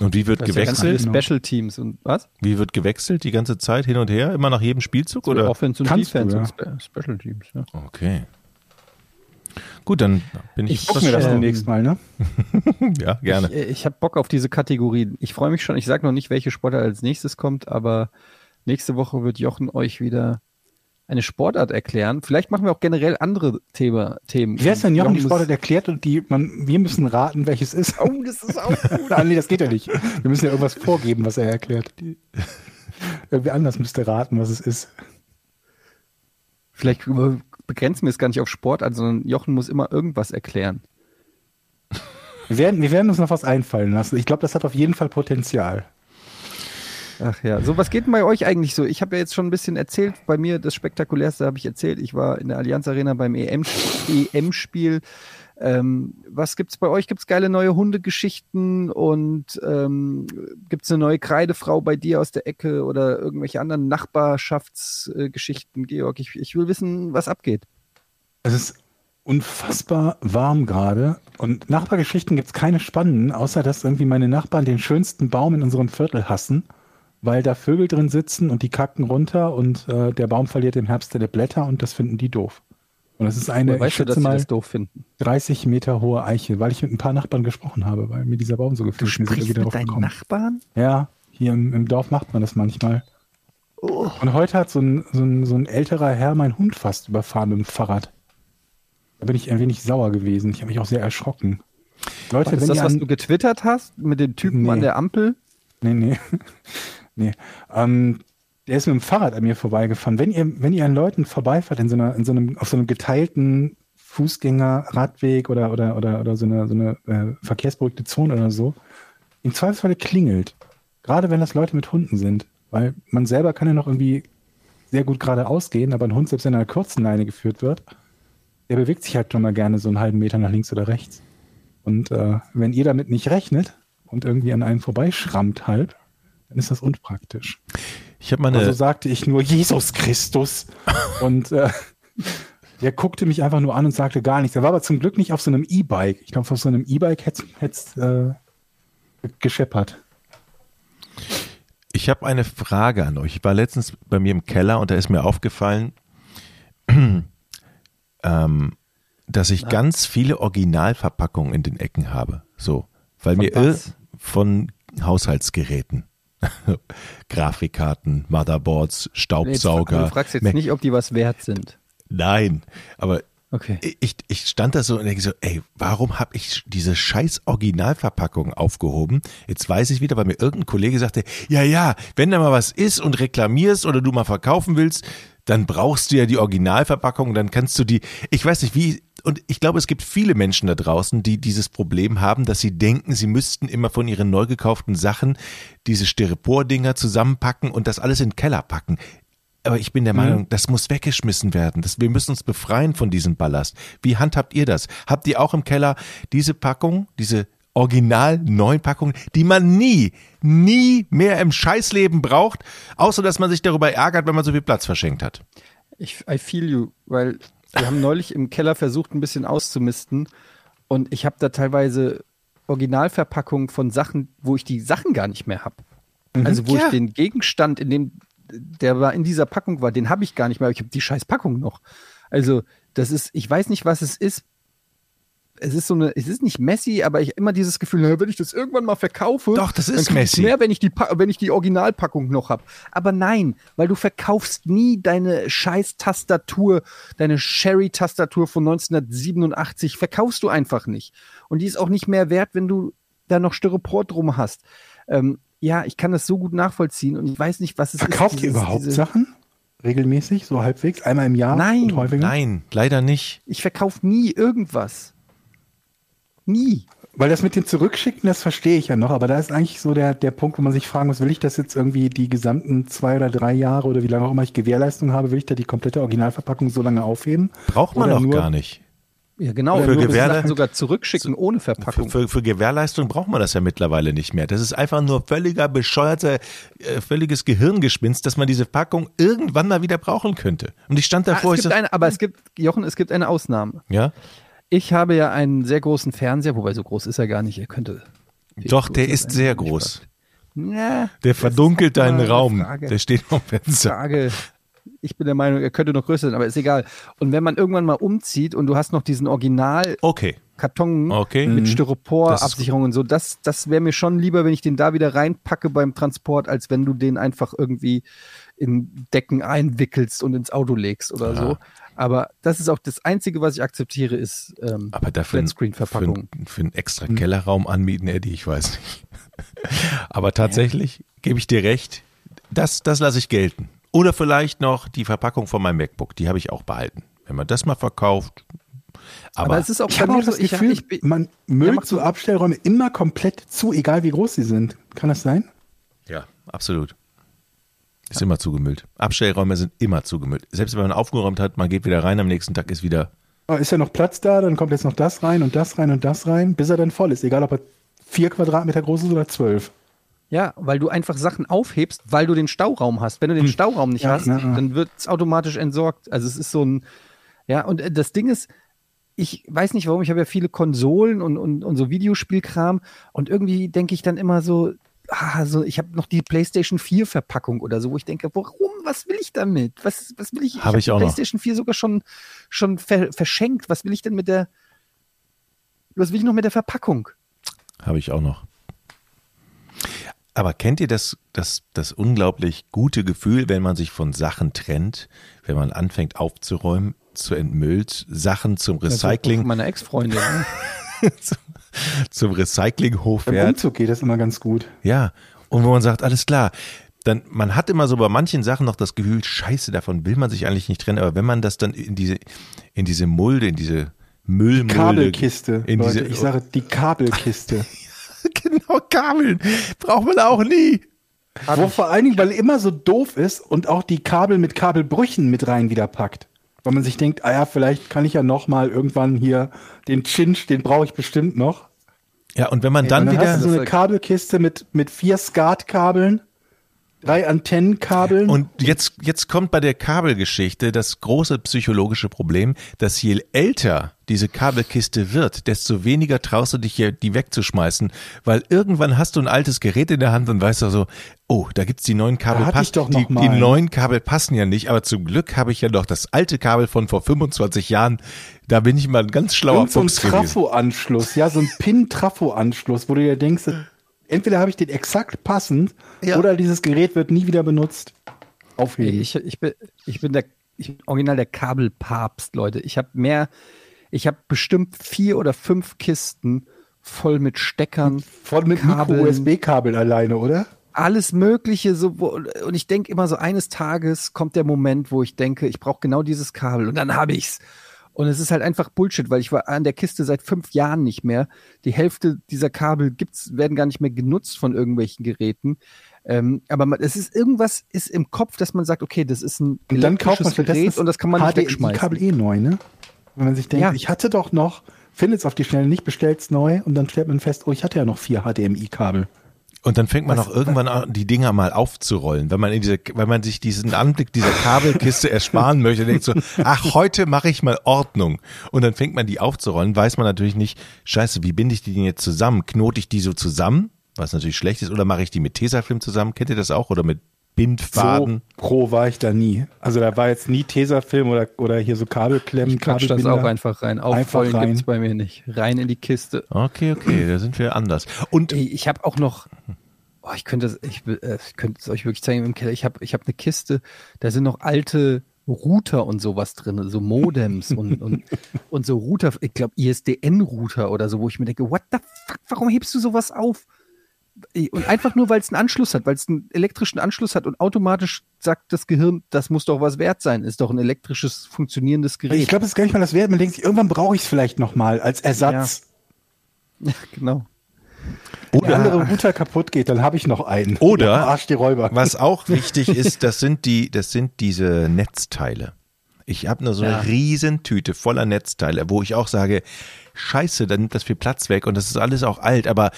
Und wie wird Das ist ja gewechselt? viele Special Teams und was? Wie wird gewechselt die ganze Zeit hin und her? Immer nach jedem Spielzug oder? Offense und Kannst du, Defense ja. und Spe Special Teams. Ja. Okay. Gut, dann bin ich, Ich- Gucken wir das ähm, demnächst mal, ne? ja gerne. Ich, ich habe Bock auf diese Kategorien. Ich freue mich schon. Ich sage noch nicht, welche Sportart als nächstes kommt, aber nächste Woche wird Jochen euch wieder eine Sportart erklären. Vielleicht machen wir auch generell andere Thema, Themen. Wer ist denn Jochen die Sportart erklärt und die, man, wir müssen raten, welches ist. Oh, das ist auch gut. Nein, nee, das geht ja nicht. Wir müssen ja irgendwas vorgeben, was er erklärt. Die, irgendwer anders müsste raten, was es ist. Vielleicht begrenzen wir es gar nicht auf Sportart, sondern Jochen muss immer irgendwas erklären. Wir werden, wir werden uns noch was einfallen lassen. Ich glaube, das hat auf jeden Fall Potenzial. Ach ja, so was geht denn bei euch eigentlich so? Ich habe ja jetzt schon ein bisschen erzählt, bei mir das Spektakulärste habe ich erzählt. Ich war in der Allianz Arena beim E EM EM-Spiel. Ähm, was gibt's bei euch? Gibt's geile neue Hundegeschichten und ähm, gibt's eine neue Kreidefrau bei dir aus der Ecke oder irgendwelche anderen Nachbarschaftsgeschichten, Georg? Ich, ich will wissen, was abgeht. Es ist unfassbar warm gerade. Und Nachbargeschichten gibt es keine spannenden, außer dass irgendwie meine Nachbarn den schönsten Baum in unserem Viertel hassen, weil da Vögel drin sitzen und die kacken runter und äh, der Baum verliert im Herbst seine Blätter und das finden die doof. Und das ist eine, Woher ich weißt du, mal, das doof finden? 30 Meter hohe Eiche, weil ich mit ein paar Nachbarn gesprochen habe, weil mir dieser Baum so gefällt. Wir sind irgendwie darauf gekommen. Nachbarn? Ja, hier im, im Dorf macht man das manchmal. Und heute hat so ein, so, ein, so ein älterer Herr meinen Hund fast überfahren mit dem Fahrrad. Da bin ich ein wenig sauer gewesen. Ich habe mich auch sehr erschrocken. Leute, Ist wenn das, ihr was du getwittert hast mit dem Typen Nee. an der Ampel? Nee, nee. Nee. Ähm, der ist mit dem Fahrrad an mir vorbeigefahren. Wenn ihr, wenn ihr an Leuten vorbeifahrt in so einer, in so einem, auf so einem geteilten Fußgänger, Radweg oder, oder, oder, oder so eine, so eine äh, verkehrsberuhigte Zone oder so, im Zweifelsfalle klingelt. Gerade wenn das Leute mit Hunden sind. Weil man selber kann ja noch irgendwie sehr gut geradeaus gehen, aber ein Hund, selbst wenn er einer kurzen Leine geführt wird, der bewegt sich halt schon mal gerne so einen halben Meter nach links oder rechts. Und äh, wenn ihr damit nicht rechnet und irgendwie an einem vorbeischrammt halb, dann ist das unpraktisch. Ich habe mal eine, Also sagte ich nur Jesus Christus. und äh, der guckte mich einfach nur an und sagte gar nichts. Er war aber zum Glück nicht auf so einem E-Bike. Ich glaube, auf so einem E-Bike hätte es äh, gescheppert. Ich habe eine Frage an euch. Ich war letztens bei mir im Keller und da ist mir aufgefallen, ähm, dass ich ganz viele Originalverpackungen in den Ecken habe. So, weil Von mir ir- was? von Haushaltsgeräten, Grafikkarten, Motherboards, Nee, Staubsauger. du fragst jetzt nicht, ob die was wert sind. Nein, aber Okay. ich, ich stand da so und denke so, ey, warum habe ich diese scheiß Originalverpackung aufgehoben? Jetzt weiß ich wieder, weil mir irgendein Kollege sagte, ja, ja, wenn da mal was ist und reklamierst oder du mal verkaufen willst, dann brauchst du ja die Originalverpackung, dann kannst du die, ich weiß nicht wie, und ich glaube, es gibt viele Menschen da draußen, die dieses Problem haben, dass sie denken, sie müssten immer von ihren neu gekauften Sachen diese Styropor-Dinger zusammenpacken und das alles in den Keller packen. Aber ich bin der Meinung, das muss weggeschmissen werden. Das, wir müssen uns befreien von diesem Ballast. Wie handhabt ihr das? Habt ihr auch im Keller diese Packung, diese original neuen Packungen, die man nie, nie mehr im Scheißleben braucht, außer dass man sich darüber ärgert, wenn man so viel Platz verschenkt hat? Ich, I feel you, weil wir haben neulich im Keller versucht, ein bisschen auszumisten und ich habe da teilweise Originalverpackungen von Sachen, wo ich die Sachen gar nicht mehr habe. Also wo Ja. ich den Gegenstand, in dem der war in dieser Packung war, den habe ich gar nicht mehr, aber ich habe die scheiß Packung noch. Also das ist, ich weiß nicht, was es ist. Es ist so eine, es ist nicht messy, aber ich habe immer dieses Gefühl, na, wenn ich das irgendwann mal verkaufe, Doch, das dann ist messy. mehr, wenn ich die, wenn ich die Originalpackung noch habe. Aber nein, weil du verkaufst nie deine scheiß Tastatur, deine Sherry-Tastatur von 1987, verkaufst du einfach nicht. Und die ist auch nicht mehr wert, wenn du da noch Styropor drum hast. Ähm, ja, ich kann das so gut nachvollziehen und ich weiß nicht, was es Verkauft ist. ihr dieses- überhaupt diese- Sachen? Regelmäßig, so halbwegs, einmal im Jahr Nein. und häufiger? Nein, leider nicht. Ich verkaufe nie irgendwas. Nie. Weil das mit dem Zurückschicken, das verstehe ich ja noch, aber da ist eigentlich so der, der Punkt, wo man sich fragen muss, will ich das jetzt irgendwie die gesamten zwei oder drei Jahre oder wie lange auch immer ich Gewährleistung habe, will ich da die komplette Originalverpackung so lange aufheben? Braucht man doch nur- gar nicht. Ja, genau. Für Nur bis Gewährle- Sachen sogar zurückschicken ohne Für, Verpackung. für, für Gewährleistung braucht man das ja mittlerweile nicht mehr. Das ist einfach nur völliger bescheuerter, äh, völliges Gehirngespinst, dass man diese Packung irgendwann mal wieder brauchen könnte. Und ich stand Ah, davor, es ich gibt so, eine, aber es gibt, Jochen, es gibt eine Ausnahme. ja, Ich habe ja einen sehr großen Fernseher, wobei so groß ist er gar nicht. Er könnte. doch, der ist sehr groß. Na, Der verdunkelt deinen Raum. Frage. Der steht am Fenster. Frage. Ich bin der Meinung, er könnte noch größer sein, aber ist egal. Und wenn man irgendwann mal umzieht und du hast noch diesen Original-Karton Okay. Okay. mit ist Styropor-Absicherung und so, das, das wäre mir schon lieber, wenn ich den da wieder reinpacke beim Transport, als wenn du den einfach irgendwie in Decken einwickelst und ins Auto legst oder Ja. so. Aber das ist auch das Einzige, was ich akzeptiere, ist ähm, Aber dafür für, Flatscreen-Verpackung. ein- für einen extra Kellerraum anmieten, Eddie, ich weiß nicht. Aber tatsächlich gebe ich dir recht, das, das lasse ich gelten. Oder vielleicht noch die Verpackung von meinem MacBook, die habe ich auch behalten. Wenn man das mal verkauft. Aber, Aber es ist auch Ich bei habe mir auch das so, ich, Gefühl, ich, bin- man Ja, mach so du. Abstellräume immer komplett zu, egal wie groß sie sind. Kann das sein? ja, absolut. Ist immer zugemüllt. Abstellräume sind immer zugemüllt. Selbst wenn man aufgeräumt hat, man geht wieder rein, am nächsten Tag ist wieder. Aber ist ja noch Platz da, dann kommt jetzt noch das rein und das rein und das rein, bis er dann voll ist. Egal, ob er vier Quadratmeter groß ist oder zwölf. Ja, weil du einfach Sachen aufhebst, weil du den Stauraum hast. Wenn du den Stauraum nicht Hm. Ja, hast, ja, ja. dann wird es automatisch entsorgt. Also es ist so ein, ja, und äh, das Ding ist, ich weiß nicht warum, ich habe ja viele Konsolen und, und, und so Videospielkram und irgendwie denke ich dann immer so, ah, so ich habe noch die PlayStation 4 Verpackung oder so, wo ich denke, warum, was will ich damit? Was, was will ich? Habe ich die auch noch. PlayStation 4 sogar schon, schon ver verschenkt. Was will ich denn mit der, was will ich noch mit der Verpackung? Habe ich auch noch. Aber kennt ihr das, das, das unglaublich gute Gefühl, wenn man sich von Sachen trennt, wenn man anfängt aufzuräumen, zu entmüllt, Sachen zum Das Recycling, von meiner Ex-Freundin. zum Recyclinghof fährt. Umzug geht das immer ganz gut. Ja, und wo man sagt, alles klar. Dann, man hat immer so bei manchen Sachen noch das Gefühl, scheiße, davon will man sich eigentlich nicht trennen, aber wenn man das dann in diese, in diese Mulde, in diese Müllmulde. Kabelkiste, In Leute. diese, ich sage die Kabelkiste. genau, Kabeln. Braucht man auch nie. Wo vor allen Dingen, weil er immer so doof ist und auch die Kabel mit Kabelbrüchen mit rein wieder packt. Weil man sich denkt, ah ja, vielleicht kann ich ja noch mal irgendwann hier den Chinch, den brauche ich bestimmt noch. Ja, und wenn man dann, und dann wieder. hast du so eine Kabelkiste mit, mit vier Skatkabeln, drei Antennenkabeln. Und jetzt, jetzt kommt bei der Kabelgeschichte das große psychologische Problem, dass je älter diese Kabelkiste wird, desto weniger traust du dich hier, die wegzuschmeißen, weil irgendwann hast du ein altes Gerät in der Hand und weißt also, oh, da gibt's die neuen Kabel, Da hatte pass- ich doch die, die neuen Kabel passen ja nicht, aber zum Glück habe ich ja noch das alte Kabel von vor 25 Jahren, da bin ich mal ein ganz schlauer Irgend so ein Fuchs. Trafo-Anschluss, ja, so ein Pin-Trafo-Anschluss, wo du dir denkst, entweder habe ich den exakt passend Ja. oder dieses Gerät wird nie wieder benutzt. Aufheben. Ich, ich, bin, ich bin der ich bin original der Kabelpapst, Leute. Ich habe mehr, ich habe bestimmt vier oder fünf Kisten voll mit Steckern, Von mit. Micro-USB-Kabel alleine, oder? alles Mögliche. So, wo, und ich denke immer so, eines Tages kommt der Moment, wo ich denke, ich brauche genau dieses Kabel und dann habe ich's. Und es ist halt einfach Bullshit, weil ich war an der Kiste seit fünf Jahren nicht mehr. Die Hälfte dieser Kabel gibt's, werden gar nicht mehr genutzt von irgendwelchen Geräten. Ähm, aber es ist irgendwas ist im Kopf, dass man sagt, okay, das ist ein Und dann kauft man Gerät und das kann man nicht wegschmeißen. Kabel eh neu, ne? Wenn man sich denkt, Ja. ich hatte doch noch, findet es auf die Schnelle nicht, bestellt's neu und dann stellt man fest, oh, ich hatte ja noch vier HDMI-Kabel. Und dann fängt man auch irgendwann an, die Dinger mal aufzurollen, wenn man in diese, wenn man sich diesen Anblick dieser Kabelkiste ersparen möchte, denkt so, ach, heute mache ich mal Ordnung. Und dann fängt man die aufzurollen, weiß man natürlich nicht, scheiße, wie binde ich die denn jetzt zusammen? Knote ich die so zusammen, was natürlich schlecht ist, oder mache ich die mit Tesafilm zusammen? Kennt ihr das auch? Oder mit Bindfaden? So pro war ich da nie. Also da war jetzt nie Tesafilm oder, oder hier so Kabelklemmen, Ich quatsch das auch einfach rein. Einfach Aufrollen rein. gibt's bei mir nicht. Rein in die Kiste. Okay, okay, da sind wir anders. Und Ey, ich habe auch noch, oh, ich könnte es, ich, will- ich könnte es euch wirklich zeigen im Keller. Ich habe, ich habe eine Kiste, da sind noch alte Router und sowas drin, so Modems und, und, und so Router, ich glaube ISDN-Router oder so, wo ich mir denke, what the fuck, warum hebst du sowas auf? Und einfach nur, weil es einen Anschluss hat, weil es einen elektrischen Anschluss hat und automatisch sagt das Gehirn, das muss doch was wert sein, ist doch ein elektrisches, funktionierendes Gerät. Ich glaube, das ist gar nicht mal das Wert. Man denkt sich, irgendwann brauche ich es vielleicht noch mal als Ersatz. genau. Wenn der andere Router kaputt geht, dann habe ich noch einen. Oder- Ja, Arsch die Räuber. Was auch wichtig ist, das sind die, das sind diese Netzteile. Ich habe nur so eine Riesentüte voller Netzteile, wo ich auch sage, scheiße, dann nimmt das viel Platz weg und das ist alles auch alt, aber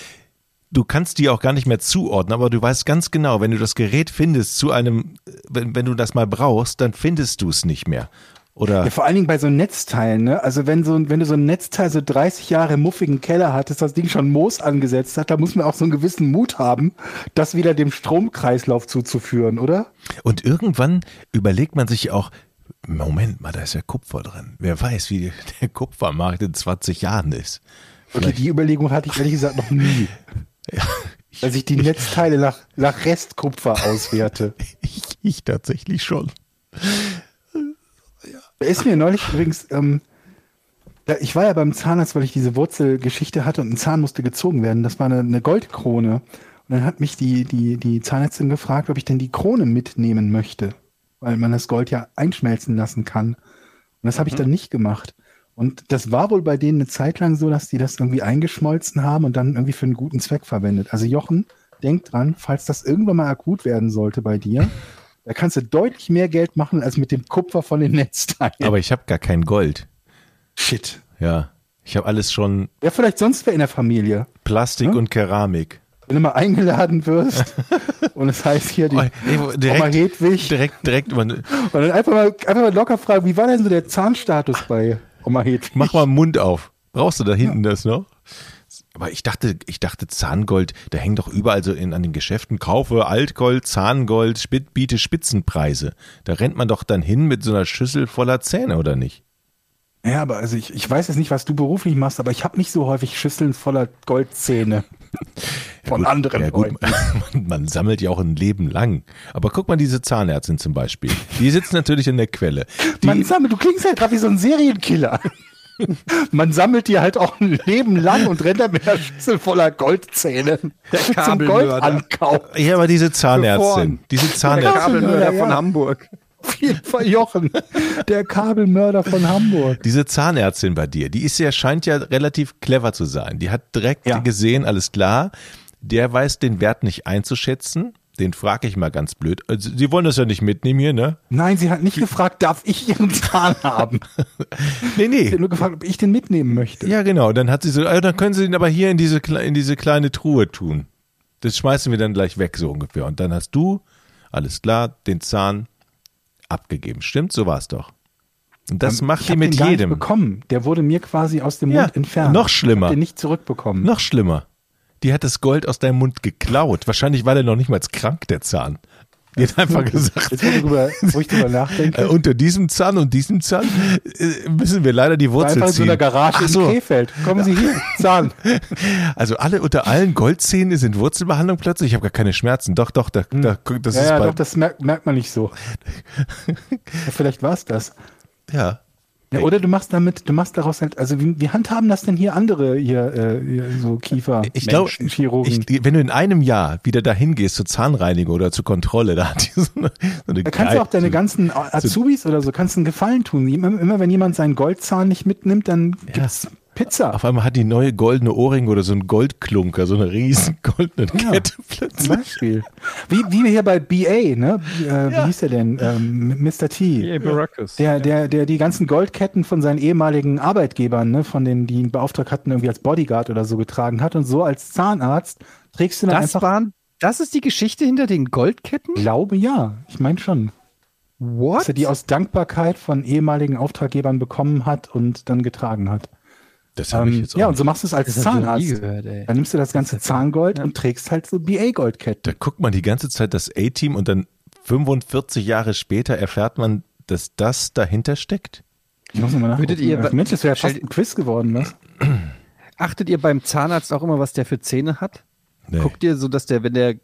du kannst die auch gar nicht mehr zuordnen, aber du weißt ganz genau, wenn du das Gerät findest zu einem, wenn, wenn du das mal brauchst, dann findest du es nicht mehr. Oder Ja, vor allen Dingen bei so Netzteilen, ne? Also wenn so, wenn du so ein Netzteil so 30 Jahre im muffigen Keller hattest, das Ding schon Moos angesetzt hat, da muss man auch so einen gewissen Mut haben, das wieder dem Stromkreislauf zuzuführen, oder? Und irgendwann überlegt man sich auch, Moment mal, da ist ja Kupfer drin. Wer weiß, wie der Kupfermarkt in 20 Jahren ist. Okay, die Überlegung hatte ich ehrlich gesagt noch nie. Dass ich die Netzteile nach, nach Restkupfer auswerte. Ich, ich tatsächlich schon. Da ist mir neulich übrigens, ähm, ja, ich war ja beim Zahnarzt, weil ich diese Wurzelgeschichte hatte und ein Zahn musste gezogen werden. Das war eine, eine Goldkrone. Und dann hat mich die, die, die Zahnärztin gefragt, ob ich denn die Krone mitnehmen möchte, weil man das Gold ja einschmelzen lassen kann. Und das habe ich dann nicht gemacht. Und das war wohl bei denen eine Zeit lang so, dass die das irgendwie eingeschmolzen haben und dann irgendwie für einen guten Zweck verwendet. Also Jochen, denk dran, falls das irgendwann mal akut werden sollte bei dir, da kannst du deutlich mehr Geld machen als mit dem Kupfer von den Netzteilen. Aber ich habe gar kein Gold. Shit. Ja. Ich habe alles schon Ja, vielleicht sonst wer in der Familie. Plastik Hm? und Keramik. Wenn du mal eingeladen wirst und es heißt hier die Oh, wo- Oma direkt, Hedwig direkt, direkt, und dann einfach mal, einfach mal locker fragen, wie war denn so der Zahnstatus bei Oma Hedwig? mach mal den Mund auf. Brauchst du da hinten das noch? Aber ich dachte, ich dachte Zahngold, da hängt doch überall so in, an den Geschäften, kaufe Altgold, Zahngold, spit, biete Spitzenpreise. Da rennt man doch dann hin mit so einer Schüssel voller Zähne, oder nicht? Ja, aber also ich, ich weiß jetzt nicht, was du beruflich machst, aber ich habe nicht so häufig Schüsseln voller Goldzähne. von gut, anderen ja, gut, Leuten. man, man sammelt ja auch ein Leben lang. Aber guck mal, diese Zahnärztin zum Beispiel. Die sitzt natürlich in der Quelle. Die, Man sammelt, du klingst halt gerade wie so ein Serienkiller. Man sammelt die halt auch ein Leben lang und rennt dann mit einer Schüssel voller Goldzähne zum Kabelmörder. Goldankauf. ja, aber diese Zahnärztin, diese Der Zahnärztin, Kabelmörder Ja. von Hamburg. Auf jeden Fall Jochen, der Kabelmörder von Hamburg. diese Zahnärztin bei dir, die ist ja, scheint ja relativ clever zu sein. Die hat direkt Ja. gesehen, alles klar, der weiß den Wert nicht einzuschätzen. Den frage ich mal ganz blöd. Also, Sie wollen das ja nicht mitnehmen hier, ne? Nein, sie hat nicht gefragt, darf ich ihren Zahn haben? Nee, nee. Sie hat nur gefragt, ob ich den mitnehmen möchte. Ja, genau. Dann hat sie so, ah, dann können Sie ihn aber hier in diese, in diese kleine Truhe tun. Das schmeißen wir dann gleich weg, so ungefähr. Und dann hast du, alles klar, den Zahn abgegeben. Stimmt? So war es doch. Und das Ähm, macht ich die mit den jedem. Nicht bekommen. Der wurde mir quasi aus dem Ja, Mund entfernt. noch schlimmer. Ich hab den nicht zurückbekommen. Noch schlimmer. Die hat das Gold aus deinem Mund geklaut. Wahrscheinlich war der noch nicht mal krank, der Zahn. Die hat einfach gesagt, Jetzt, wo, du drüber, wo ich drüber nachdenke, äh, unter diesem Zahn und diesem Zahn äh, müssen wir leider die Wurzel einfach in so einer ziehen. Garage Ach in so. Krefeld. Kommen Sie hier, Zahn. Also alle unter allen Goldzähnen sind Wurzelbehandlung plötzlich. Ich habe gar keine Schmerzen. Doch, doch, da, da, das Ja, ist ja, doch, das merkt, merkt man nicht so. ja, vielleicht war es das. ja. Ja, oder du machst damit, du machst daraus halt, also wie, wie handhaben das denn hier andere hier, äh, hier so Kiefer? Ich glaube, wenn du in einem Jahr wieder dahin gehst zur Zahnreinigung oder zur Kontrolle, da hat die so eine, so eine Da kannst du auch deine ganzen Azubis oder so, kannst einen Gefallen tun. Immer, immer wenn jemand seinen Goldzahn nicht mitnimmt, dann gibt's Pizza. Auf einmal hat die neue goldene Ohrring oder so ein Goldklunker, so eine riesen goldene Ja. Kette Zum plötzlich. Beispiel. Wie, wie hier bei BA, ne? Äh, Wie hieß der denn? Ähm, Mr. T. Hey, Baracus. Der, der, der die ganzen Goldketten von seinen ehemaligen Arbeitgebern, ne, von denen, die ihn beauftragt hatten, irgendwie als Bodyguard oder so getragen hat. Und so als Zahnarzt trägst du dann Das einfach. waren, das ist die Geschichte hinter den Goldketten? Ich glaube ja. Ich meine schon. Dass What? er die aus Dankbarkeit von ehemaligen Auftraggebern bekommen hat und dann getragen hat. Das habe ich Ähm, jetzt auch ja, und so machst du es als Das ich Zahnarzt. gehört, ey. Dann nimmst du das ganze Zahngold und trägst halt so BA-Goldketten. Da guckt man die ganze Zeit das A-Team und dann 45 Jahre später erfährt man, dass das dahinter steckt. Ich muss nochmal nachgucken. Würdet ihr- Mensch, das wäre fast ein Quiz geworden, was? Achtet ihr beim Zahnarzt auch immer, was der für Zähne hat? Nee. Guckt ihr so, dass der, wenn der,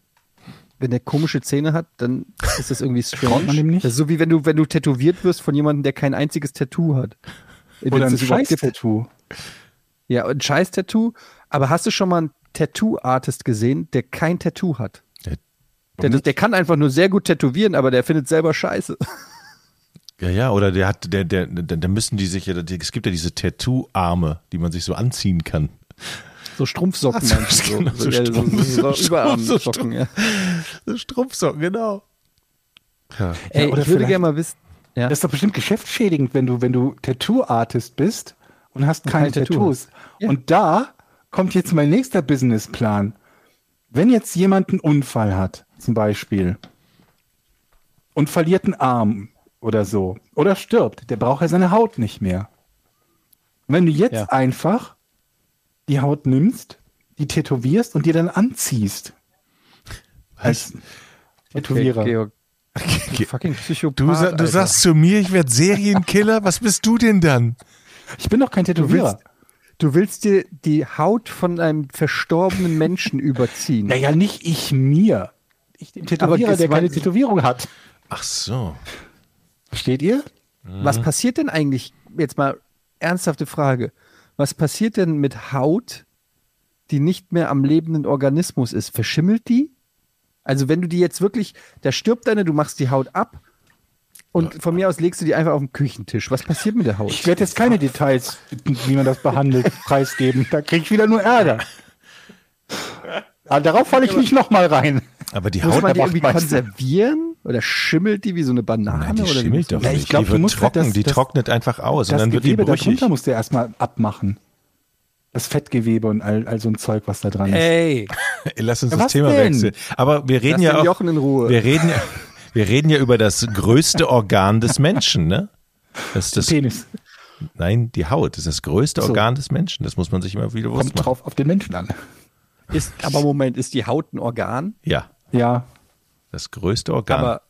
wenn der komische Zähne hat, dann ist das irgendwie strange. Man dem nicht? Das ist so wie wenn du, wenn du tätowiert wirst von jemandem, der kein einziges Tattoo hat. Oder ein das überhaupt Ja, ein Scheiß-Tattoo. Aber hast du schon mal einen Tattoo-Artist gesehen, der kein Tattoo hat? Der- Der, der kann einfach nur sehr gut tätowieren, aber der findet selber Scheiße. Ja, ja, oder der hat, der, der, der, da müssen die sich ja, es gibt ja diese Tattoo-Arme, die man sich so anziehen kann. So Strumpfsocken Ach so, meinst du? genau, So, so ja, so, Strumpf- so, so Überarmsocken, ja. So Strumpfsocken, genau. Ja. Ey, oder ich würde gerne mal wissen. Ja. Das ist doch bestimmt geschäftsschädigend, wenn du, wenn du Tattoo-Artist bist und hast keine kein Tattoo Tattoos. Ja. Und da kommt jetzt mein nächster Businessplan. Wenn jetzt jemand einen Unfall hat, zum Beispiel, und verliert einen Arm oder so, oder stirbt, der braucht ja seine Haut nicht mehr. Wenn du jetzt Ja. einfach die Haut nimmst, die tätowierst und dir dann anziehst. Als Tätowierer. Okay, Georg. Ge- Fucking Psychopath. Du, sa- du sagst zu mir, ich werde Serienkiller? Was bist du denn dann? Ich bin doch kein du Tätowierer. willst, du willst dir die Haut von einem verstorbenen Menschen überziehen. Naja, nicht ich mir. Ich den Tätowierer, der keine Tätowierung hat. Ach so. Versteht ihr? Was passiert denn eigentlich, jetzt mal ernsthafte Frage, was passiert denn mit Haut, die nicht mehr am lebenden Organismus ist? Verschimmelt die? Also wenn du die jetzt wirklich, da stirbt deine, du machst die Haut ab und von mir aus legst du die einfach auf den Küchentisch. Was passiert mit der Haut? Ich werde jetzt keine Details, wie man das behandelt, preisgeben. Da kriege ich wieder nur Ärger. Aber darauf falle ich nicht nochmal rein. Aber die Muss Haut, man die irgendwie konservieren? Oder schimmelt die wie so eine Banane? Nein, die oder schimmelt muss doch nicht. ich glaub, die wird halt trocken, das- die das- trocknet einfach aus und Das dann wird die Gewebe brüchig. darunter musst du erstmal abmachen. Das Fettgewebe und all, all so ein Zeug, was da dran ist. Ey, Lass uns Ja, das Thema denn? wechseln. Aber wir reden lass ja den auch, Jochen in Ruhe. wir reden ja, wir reden ja über das größte Organ des Menschen, ne? Das ist das, Penis. nein, die Haut ist das größte So. Organ des Menschen. Das muss man sich immer wieder bewusst Kommt machen. drauf auf den Menschen an. ist, aber Moment, ist die Haut ein Organ? Ja, Ja. das größte Organ. Aber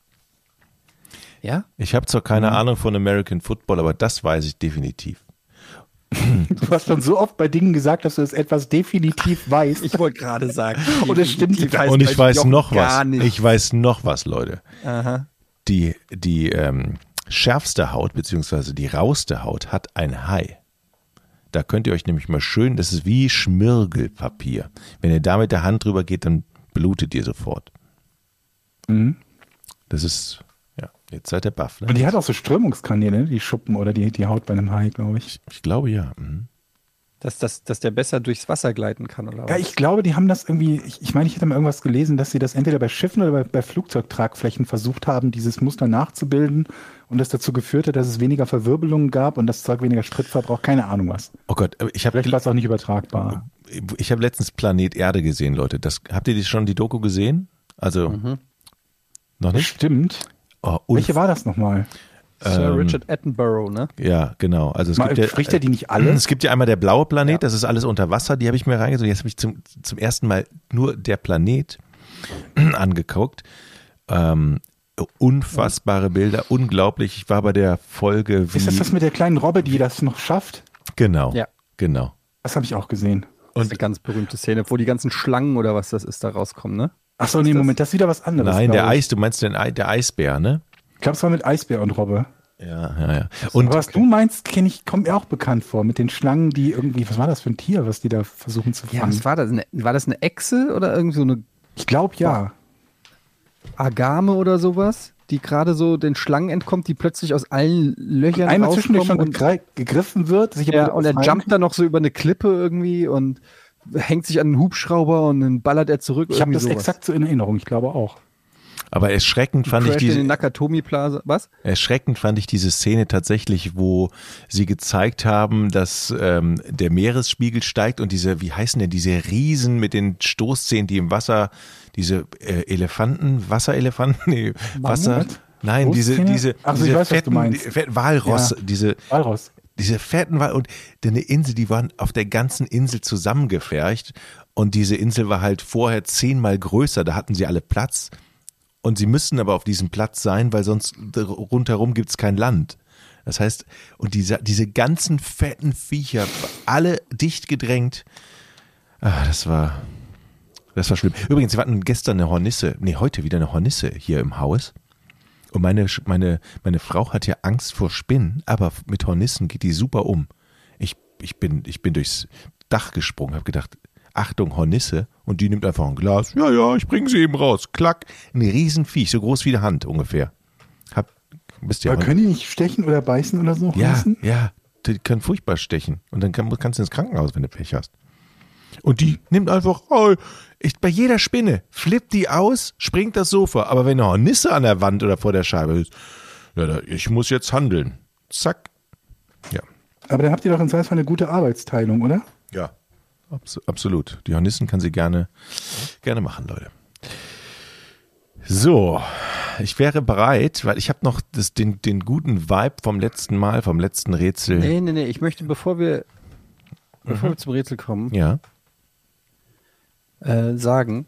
ja? ich habe zwar keine Ahnung von American Football, aber das weiß ich definitiv. Du hast schon so oft bei Dingen gesagt, dass du es etwas definitiv weißt. Ich wollte gerade sagen. Und es stimmt nicht. heißt Und ich weiß noch gar was. Nicht. Ich weiß noch was, Leute. Aha. Die, die ähm, schärfste Haut, beziehungsweise die rauste Haut, hat ein Hai. Da könnt ihr euch nämlich mal schön, das ist wie Schmirgelpapier. Wenn ihr da mit der Hand drüber geht, dann blutet ihr sofort. Mhm. Das ist, ja, jetzt seid ihr baff, Und ne? die hat auch so Strömungskanäle, ne? die Schuppen oder die, die Haut bei einem Hai, glaube ich. Ich glaube ja. Mhm. Dass, dass, dass der besser durchs Wasser gleiten kann, oder Ja, was? ich glaube, die haben das irgendwie, ich, ich meine, ich hätte mal irgendwas gelesen, dass sie das entweder bei Schiffen oder bei, bei Flugzeugtragflächen versucht haben, dieses Muster nachzubilden und das dazu geführt hat, dass es weniger Verwirbelungen gab und das Zeug weniger Sprit verbraucht. Keine Ahnung was. Oh Gott, ich habe Vielleicht war es auch nicht übertragbar. ich habe letztens Planet Erde gesehen, Leute. Das, habt ihr die schon die Doku gesehen? Also noch nicht? Stimmt. Oh, und, Welche war das nochmal? Sir ähm, Richard Attenborough, ne? Ja, genau. Also es Mal, gibt ja, spricht er die nicht alle? Es gibt ja einmal der blaue Planet, das ist alles unter Wasser, die habe ich mir reingezogen. Jetzt habe ich zum, zum ersten Mal nur der Planet angeguckt. Ähm, unfassbare Bilder, unglaublich. Ich war bei der Folge wie. Ist das das mit der kleinen Robbe, die das noch schafft? genau, Ja. genau. Das habe ich auch gesehen. Das ist eine ganz berühmte Szene, wo die ganzen Schlangen oder was das ist, da rauskommen, ne? Ach so, nee, Moment, das ist wieder was anderes. Nein, der. Eis, du meinst den Ei, der Eisbär, ne? Ich glaube, es war mit Eisbär und Robbe. Ja, ja, ja. Und Und was du meinst, kenne ich, kommt mir auch bekannt vor. Mit den Schlangen, die irgendwie, was war das für ein Tier, was die da versuchen zu Ja, fangen? was war das? Eine, war das eine Echse oder irgendwie so eine ich glaube ja. Agame oder sowas, die gerade so den Schlangen entkommt, die plötzlich aus allen Löchern Einmal zwischendurch schon und, gegriffen wird. Sich aber ja, und er jumpt dann noch so über eine Klippe irgendwie und hängt sich an einen Hubschrauber und dann ballert er zurück. Ich habe das sowas. exakt so in Erinnerung, ich glaube auch. aber erschreckend fand ich diese Nakatomi Plaza. Was? Erschreckend fand ich diese Szene tatsächlich, wo sie gezeigt haben, dass ähm, der Meeresspiegel steigt und diese, wie heißen denn diese Riesen mit den Stoßzähnen, die im Wasser, diese äh, Elefanten, Wasserelefanten, nee, Wasser, nein, diese, diese, Ach so, diese ich weiß, was du fetten, fetten Walrosse, Ja. diese, Walross. Diese fetten Wal und eine Insel, die waren auf der ganzen Insel zusammengefercht und diese Insel war halt vorher zehnmal größer, da hatten sie alle Platz und sie müssten aber auf diesem Platz sein, weil sonst rundherum gibt's kein Land. Das heißt, und diese, diese ganzen fetten Viecher, alle dicht gedrängt, ah, das war, das war schlimm. Übrigens, wir hatten gestern eine Hornisse, nee, heute wieder eine Hornisse hier im Haus. Und meine, meine, meine Frau hat ja Angst vor Spinnen, aber mit Hornissen geht die super um. Ich, ich, bin, ich bin durchs Dach gesprungen, habe gedacht, Achtung, Hornisse. Und die nimmt einfach ein Glas. Ja, ja, ich bringe sie eben raus. Klack. Ein Riesenviech, so groß wie eine Hand ungefähr. Hab, bist ja Aber können die nicht stechen oder beißen oder so? ja, Hornissen? ja, die können furchtbar stechen. Und dann kann, kannst du ins Krankenhaus, wenn du Pech hast. Und die nimmt einfach, oh, ich, bei jeder Spinne flippt die aus, springt das Sofa. Aber wenn eine Hornisse an der Wand oder vor der Scheibe ist, ja, da, ich muss jetzt handeln. Zack. Ja. Aber dann habt ihr doch in Zweifelsfall eine gute Arbeitsteilung, oder? Ja. Abs absolut. Die Hornissen kann sie gerne, gerne machen, Leute. So, ich wäre bereit, weil ich habe noch das, den, den guten Vibe vom letzten Mal, vom letzten Rätsel. Nee, nee, nee. Ich möchte, bevor wir, bevor wir zum Rätsel kommen, Ja. Äh, sagen,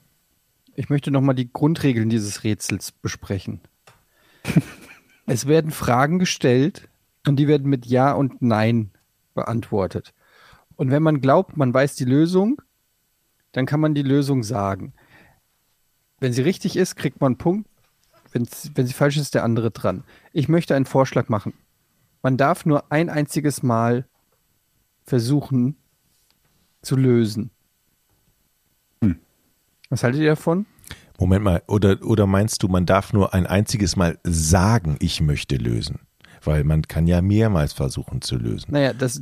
ich möchte nochmal die Grundregeln dieses Rätsels besprechen. es werden Fragen gestellt und die werden mit Ja und Nein beantwortet. Und wenn man glaubt, man weiß die Lösung, dann kann man die Lösung sagen. Wenn sie richtig ist, kriegt man einen Punkt. Wenn's, wenn sie falsch ist, ist der andere dran. Ich möchte einen Vorschlag machen. Man darf nur ein einziges Mal versuchen zu lösen. Was haltet ihr davon? Moment mal, oder, oder meinst du, man darf nur ein einziges Mal sagen, ich möchte lösen? Weil man kann ja mehrmals versuchen zu lösen. Naja, das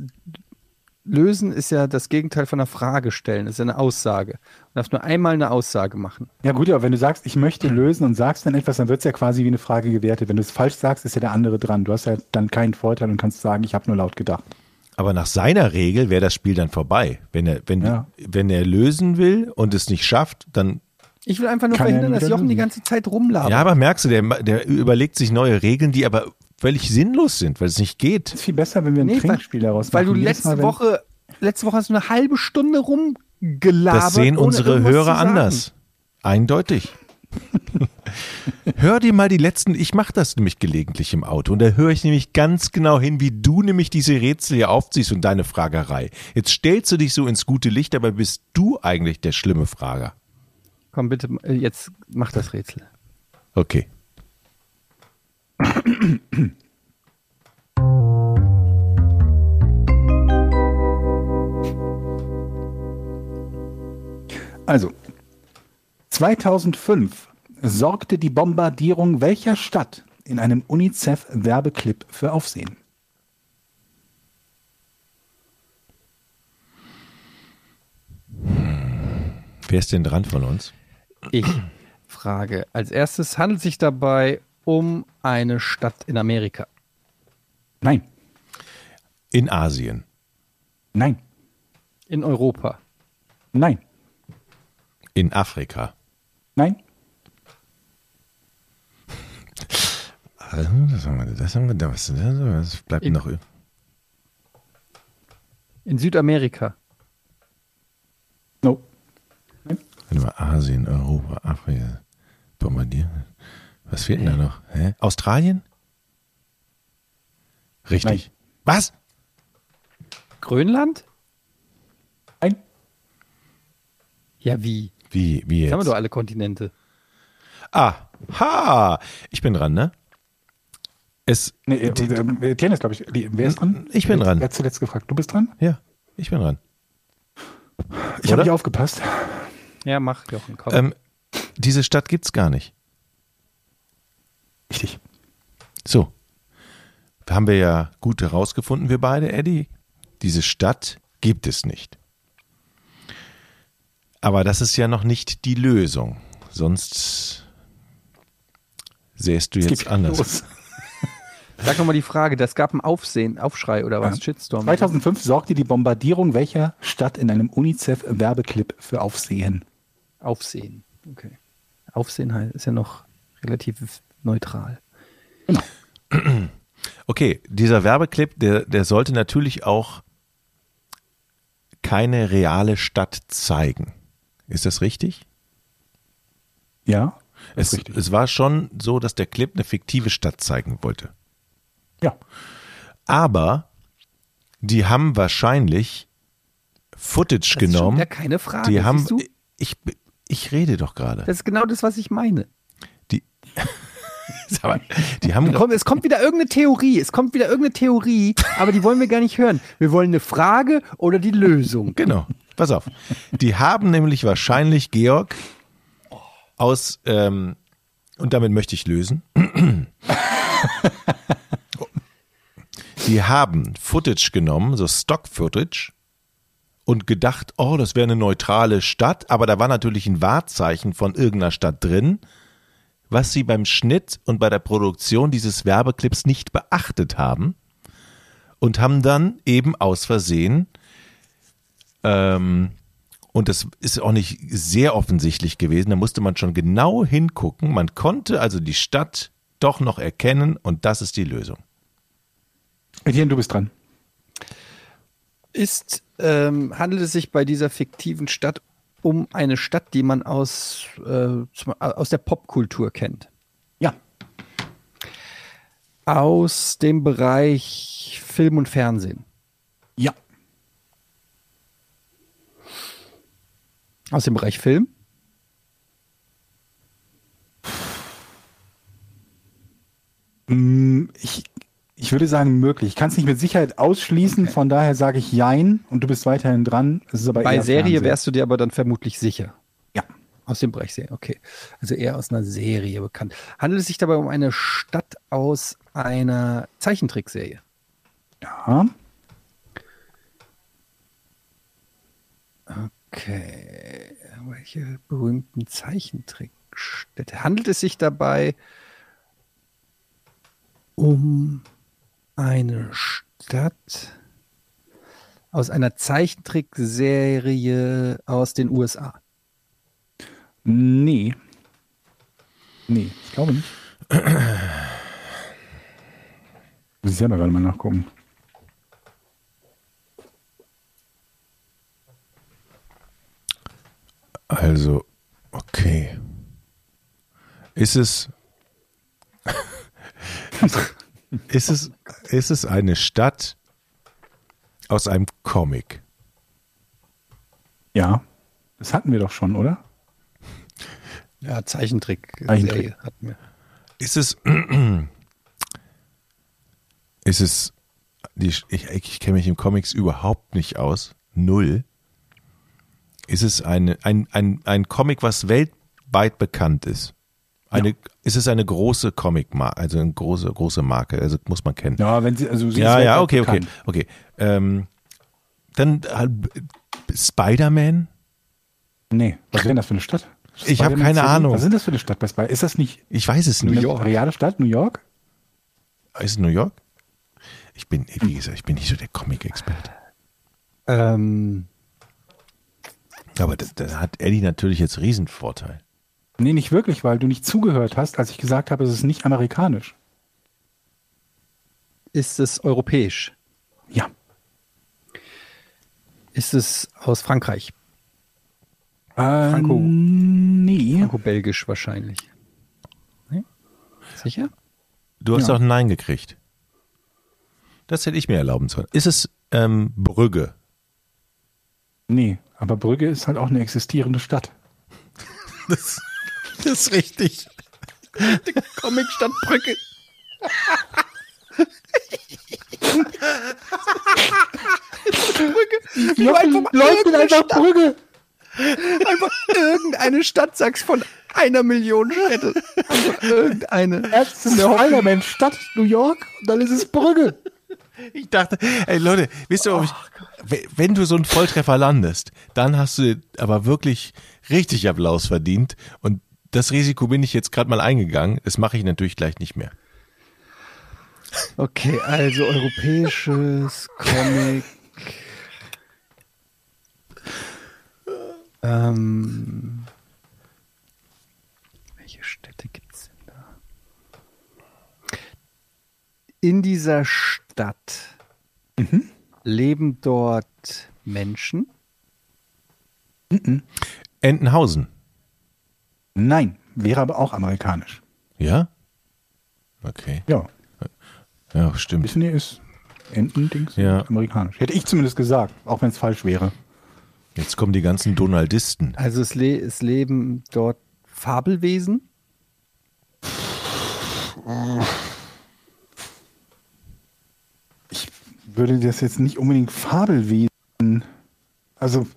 Lösen ist ja das Gegenteil von einer Frage stellen, das ist ja eine Aussage. Man darf nur einmal eine Aussage machen. Ja gut, aber wenn du sagst, ich möchte lösen und sagst dann etwas, dann wird es ja quasi wie eine Frage gewertet. Wenn du es falsch sagst, ist ja der andere dran. Du hast ja dann keinen Vorteil und kannst sagen, ich habe nur laut gedacht. Aber nach seiner Regel wäre das Spiel dann vorbei. Wenn er, wenn, Ja. wenn er lösen will und es nicht schafft, dann. Ich will einfach nur Kann er verhindern, dass Jochen die ganze Zeit rumlabert. Ja, aber merkst du, der, der überlegt sich neue Regeln, die aber völlig sinnlos sind, weil es nicht geht. Es ist viel besser, wenn wir ein Nee, Trinkspiel daraus Weil du machen. Letzte Mal, Woche, letzte Woche hast du eine halbe Stunde rumgelabert. Das sehen unsere Hörer anders. Eindeutig. Hör dir mal die letzten, ich mache das nämlich gelegentlich im Auto und da höre ich nämlich ganz genau hin, wie du nämlich diese Rätsel hier aufziehst und deine Fragerei. Jetzt stellst du dich so ins gute Licht, aber bist du eigentlich der schlimme Frager. Komm bitte, äh, jetzt mach das Rätsel. Okay. Also, 2005 sorgte die Bombardierung welcher Stadt in einem UNICEF-Werbeclip für Aufsehen? Wer ist denn dran von uns? Ich frage. Als erstes handelt es sich dabei um eine Stadt in Amerika. Nein, In Asien. nein, In Europa. nein, In Afrika. Nein, Also, Das haben wir, das haben wir, das, was bleibt In- noch? In Südamerika. no, Warte mal, Asien, Europa, Afrika, bombardieren. Was fehlt denn da noch? Hä? Australien? Richtig. Nein. Was? Grönland? nein, Ja, wie? Wie, wie Jetzt haben wir jetzt? doch alle Kontinente. Ah, ha! Ich bin dran, ne? Es, nee, äh, äh, Etienne ist, glaube ich, die, wer ist dran? Ich bin dran. Wer hat zuletzt gefragt? Du bist dran? ja, ich bin dran. Ich habe nicht aufgepasst. Ja, mach, Jochen, komm. Ähm, diese Stadt gibt's gar nicht. Richtig. So. Haben wir ja gut herausgefunden, wir beide, Eddie. Diese Stadt gibt es nicht. Aber das ist ja noch nicht die Lösung. Sonst sähst du Es jetzt anders. los. Sag nochmal die Frage, das gab ein Aufsehen, Aufschrei oder was? Ja. Shitstorm. 2005 sorgte die Bombardierung welcher Stadt in einem UNICEF-Werbeclip für Aufsehen? Aufsehen. Okay. Aufsehen heißt, ist ja noch relativ neutral. Okay, dieser Werbeclip, der, der sollte natürlich auch keine reale Stadt zeigen. Ist das richtig? Ja, das Es, ist richtig. es war schon so, dass der Clip eine fiktive Stadt zeigen wollte. ja, Aber die haben wahrscheinlich Footage Das genommen. ist schon wieder keine Frage. die haben. Ich, ich rede doch gerade. Das ist genau das, was ich meine. Die, die haben. Komm, es kommt wieder irgendeine Theorie. Es kommt wieder irgendeine Theorie, aber die wollen wir gar nicht hören. Wir wollen eine Frage oder die Lösung. Genau. Pass auf. Die haben nämlich wahrscheinlich, Georg, aus, ähm, und damit möchte ich lösen. Die haben Footage genommen, so Stock-Footage, und gedacht, oh, das wäre eine neutrale Stadt, aber da war natürlich ein Wahrzeichen von irgendeiner Stadt drin, was sie beim Schnitt und bei der Produktion dieses Werbeclips nicht beachtet haben und haben dann eben aus Versehen ähm, und das ist auch nicht sehr offensichtlich gewesen. Da musste man schon genau hingucken. Man konnte also die Stadt doch noch erkennen und das ist die Lösung. Etienne, du bist dran. Ist, ähm, handelt es sich bei dieser fiktiven Stadt um eine Stadt, die man aus, äh, aus der Popkultur kennt? Ja, Aus dem Bereich Film und Fernsehen? ja, Aus dem Bereich Film? Mm, Ich, ich würde sagen möglich. Ich kann es nicht mit Sicherheit ausschließen, von daher sage ich Jein und du bist weiterhin dran. Bei Serie wärst du dir aber dann vermutlich sicher. Ja, Aus dem Bereich Serie, okay. Also eher aus einer Serie bekannt. Handelt es sich dabei um eine Stadt aus einer Zeichentrickserie? ja. Okay. Welche berühmten Zeichentrickstädte? Handelt es sich dabei um eine Stadt aus einer Zeichentrickserie aus den USA? Nee. Nee, ich glaube nicht. Muss ich selber gerade mal nachgucken. Also, okay. Ist es. ist es, ist es eine Stadt aus einem Comic? Ja, das hatten wir doch schon, oder? Ja, Zeichentrick. Zeichentrick. Hatten wir. Ist es. Ist es. Die, ich ich kenne mich im Comics überhaupt nicht aus. Null. Ist es eine, ein, ein, ein Comic, was weltweit bekannt ist? Eine, Ist es eine große Comic-Marke, also eine große, große Marke, also muss man kennen. Ja, wenn sie, also sie Ja, ist ja, okay, okay, bekannt. okay. Ähm, dann halt Spider-Man? Nee, was wäre denn das für eine Stadt? Ich hab Spider-Man keine City? Ahnung. Was ist das für eine Stadt bei Spider? Ist das nicht Ich weiß es nicht. eine reale Stadt, New York? Ist es New York? Ich bin, wie gesagt, ich bin nicht so der Comic-Experte. Ähm, Aber da, hat Eddie natürlich jetzt Riesenvorteil. Nee, nicht wirklich, weil du nicht zugehört hast, als ich gesagt habe, es ist nicht amerikanisch. ist es europäisch? Ja. Ist es aus Frankreich? Franco. Nee. Franco-belgisch wahrscheinlich. Nee? Sicher? Du hast Ja. auch ein Nein gekriegt. Das hätte ich mir erlauben sollen. Ist es ähm, Brügge? Nee, aber Brügge ist halt auch eine existierende Stadt. Das, das ist richtig. Comic-Stadt Brücke. Brücke. Du einfach Läuft in irgendeine einfach Stadt, Brügge. einfach irgendeine Stadt sagst von einer Million Städte. Einfach irgendeine. Erst ist Spider-Man Stadt New York und dann ist es Brügge. Ich dachte, ey Leute, wisst ihr, ich, we- wenn du so einen Volltreffer landest, dann hast du aber wirklich richtig Applaus verdient. Und das Risiko bin ich jetzt gerade mal eingegangen. Das mache ich natürlich gleich nicht mehr. Okay, also europäisches Comic. ähm, welche Städte gibt es denn da? In dieser Stadt leben dort Menschen. Entenhausen. Nein, wäre aber auch amerikanisch. Ja? Okay. Ja, Ja, stimmt. Disney ist Entendings Ja. amerikanisch. Hätte ich zumindest gesagt, auch wenn es falsch wäre. Jetzt kommen die ganzen Donaldisten. Also es, le es leben dort Fabelwesen. Würde das jetzt nicht unbedingt Fabelwesen. Also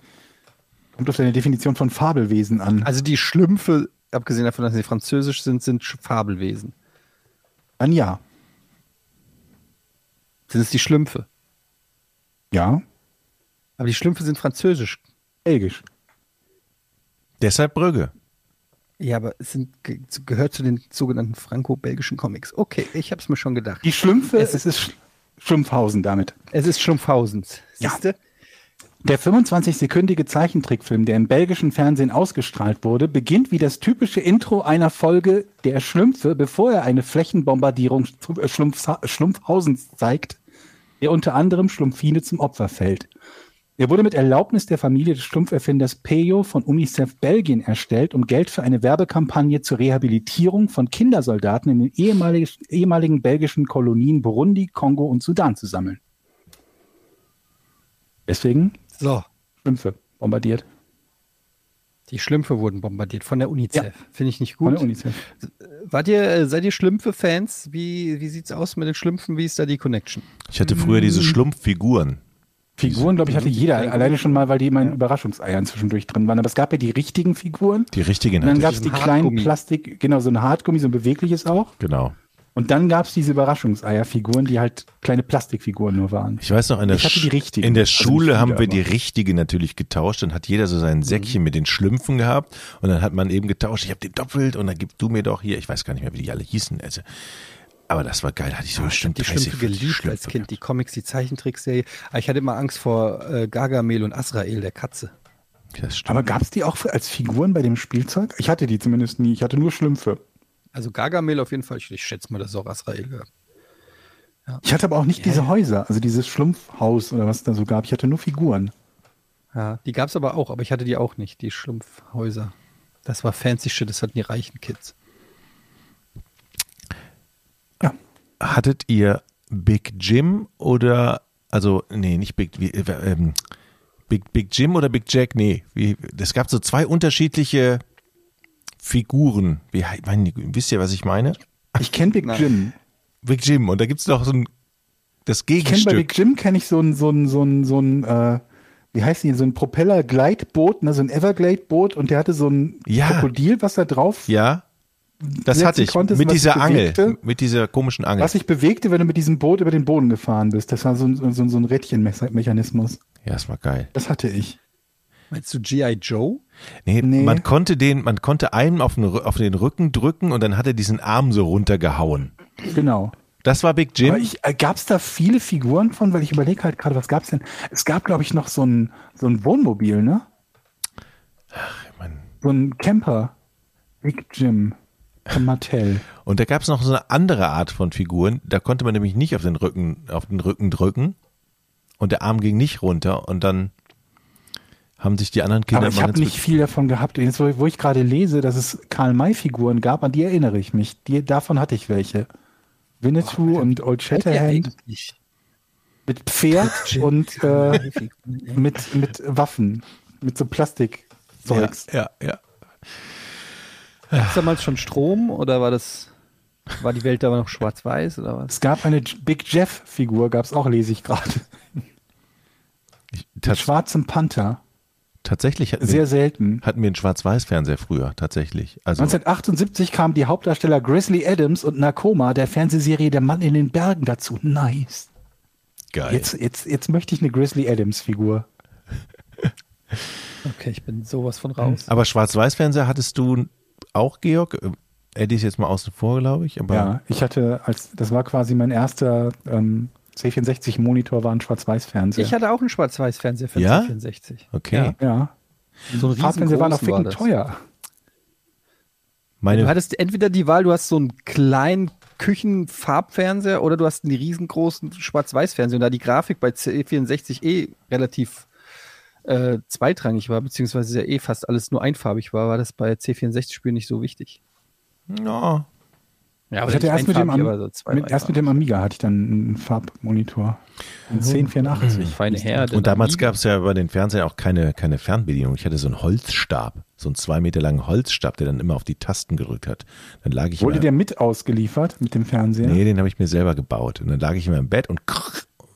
kommt auf deine Definition von Fabelwesen an. Also die Schlümpfe, abgesehen davon, dass sie französisch sind, sind Fabelwesen. Dann ja. Sind es die Schlümpfe? Ja. Aber die Schlümpfe sind französisch. Belgisch. Deshalb Brügge. Ja, aber es sind, ge gehört zu den sogenannten franco-belgischen Comics. Okay, ich habe es mir schon gedacht. Die Schlümpfe, Es es ist Schlumpfhausen damit. Es ist Schlumpfhausens. Ja. Siehste? Der 25-sekündige Zeichentrickfilm, der im belgischen Fernsehen ausgestrahlt wurde, beginnt wie das typische Intro einer Folge der Schlümpfe, bevor er eine Flächenbombardierung Schlumpf, Schlumpfhausens zeigt, der unter anderem Schlumpfine zum Opfer fällt. Er wurde mit Erlaubnis der Familie des Schlumpferfinders Peyo von UNICEF Belgien erstellt, um Geld für eine Werbekampagne zur Rehabilitierung von Kindersoldaten in den ehemaligen, ehemaligen belgischen Kolonien Burundi, Kongo und Sudan zu sammeln. Deswegen So, Schlümpfe bombardiert. die Schlümpfe wurden bombardiert von der UNICEF. Finde ich nicht Von gut. der UNICEF. Wart ihr, äh, seid ihr Schlümpfe-Fans? Wie, wie sieht's aus mit den Schlümpfen? Wie ist da die Connection? Ich hatte früher diese Schlumpffiguren. Figuren, glaube ich, hatte jeder. Alleine schon mal, weil die immer in Überraschungseiern zwischendurch drin waren. Aber es gab ja die richtigen Figuren. Die richtigen Und dann gab es die ein kleinen Hartgummi. Plastik, genau, so ein Hartgummi, so ein bewegliches auch. Genau. Und dann gab es diese Überraschungseierfiguren, die halt kleine Plastikfiguren nur waren. Ich weiß noch, in der, Ich hatte die Sch- richtigen. in der Also Schule viele, haben wir die aber- richtige natürlich getauscht. Dann hat jeder so sein Säckchen Mhm. mit den Schlümpfen gehabt. Und dann hat man eben getauscht. Ich habe den doppelt und dann gibst du mir doch hier. Ich weiß gar nicht mehr, wie die alle hießen. Also, aber das war geil. Da hatte ich so bestimmt die 30, Schlümpfe 40 geliebt Schlümpfe als Kind, die. Comics, die Zeichentrickserie. Aber ich hatte immer Angst vor äh, Gargamel und Azrael, der Katze. Das stimmt. Aber gab es die auch als Figuren bei dem Spielzeug? Ich hatte die zumindest nie. Ich hatte nur Schlümpfe. Also Gargamel auf jeden Fall. Ich, ich schätze mal, das ist auch Azrael. Ja. Ich hatte aber auch nicht diese Häuser, also dieses Schlumpfhaus oder was es da so gab. Ich hatte nur Figuren. Ja, die gab es aber auch, aber ich hatte die auch nicht, die Schlumpfhäuser. Das war fancy shit, das hatten die reichen Kids. Hattet ihr Big Jim oder, also, nee, nicht Big, wie, äh, ähm, Big, Big Jim oder Big Jack? Nee, wie, es gab so zwei unterschiedliche Figuren. Wie, mein, wisst ihr, was ich meine? Ich kenne Big Jim. Big Jim. Und da gibt's noch so ein, das Ich kenne bei Gegenstück. Big Jim kenne ich so ein, so ein, so ein, so ein, äh, wie heißt die, so ein Propeller-Gleitboot, ne, so ein Everglade-Boot und der hatte so ein Ja. Krokodil, was da drauf, ja, das hatte ich. konntest, mit dieser Angel. bewegte. Mit dieser komischen Angel. was sich bewegte, wenn du mit diesem Boot über den Boden gefahren bist. Das war so ein, so so ein Rädchenmechanismus. Ja, das war geil. Das hatte ich. Meinst du G.I. Joe? Nee, Nee. man konnte den, man konnte einem auf den, auf den Rücken drücken und dann hat er diesen Arm so runtergehauen. Genau. Das war Big Jim. Aber ich, äh, gab's da viele Figuren von? Weil ich überlege halt gerade, was gab's denn? Es gab, glaube ich, noch so ein, so ein Wohnmobil, ne? Mann. So ein Camper. Big Jim von Mattel. Und da gab es noch so eine andere Art von Figuren. Da konnte man nämlich nicht auf den Rücken, auf den Rücken drücken und der Arm ging nicht runter und dann haben sich die anderen Kinder Aber ich habe nicht viel davon gehabt. Jetzt, wo, wo ich gerade lese, dass es Karl-May-Figuren gab, an die erinnere ich mich. Die, davon hatte ich welche. Winnetou und Old Shatterhand mit Pferd und äh, mit, mit Waffen. Mit so Plastikzeugs. ja, ja. Gab es damals schon Strom oder war das, war die Welt da noch schwarz-weiß oder was? Es gab eine Big Jeff-Figur, gab es auch, lese ich gerade. Mit schwarzem Panther. tatsächlich hatten Sehr wir, selten. hatten wir einen Schwarz-Weiß-Fernseher früher, tatsächlich. Also 1978 kamen die Hauptdarsteller Grizzly Adams und Nakoma der Fernsehserie Der Mann in den Bergen dazu. Nice. geil. Jetzt, jetzt, jetzt möchte ich eine Grizzly Adams Figur. Okay, ich bin sowas von raus. Aber Schwarz-Weiß-Fernseher hattest du auch, Georg? Äh, Eddie ist jetzt mal außen vor, glaube ich. Aber Ja, ich hatte als, das war quasi mein erster ähm, C64 Monitor, war ein Schwarz-Weiß-Fernseher. Ich hatte auch einen Schwarz-Weiß-Fernseher für Ja? den C64. okay. ja. So ein Farbfernseher war noch war das. teuer. Meine, Du hattest entweder die Wahl, du hast so einen kleinen Küchenfarbfernseher oder du hast einen riesengroßen Schwarz-Weiß-Fernseher. Und da die Grafik bei C64 eh relativ äh, zweitrangig war, beziehungsweise ja eh fast alles nur einfarbig war, war das bei C64-Spielen nicht so wichtig. ja, Ja, ich hatte erst mit dem, aber so zwei, mit, erst mit dem Amiga hatte ich dann einen Farbmonitor. Ein 1084. feine Herr. Und damals gab es ja bei den Fernsehern auch keine, keine Fernbedienung. Ich hatte so einen Holzstab, so einen zwei Meter langen Holzstab, der dann immer auf die Tasten gedrückt hat. Dann lag ich Wurde immer, der mit ausgeliefert mit dem Fernseher? Nee, den habe ich mir selber gebaut. Und dann lag ich immer im Bett und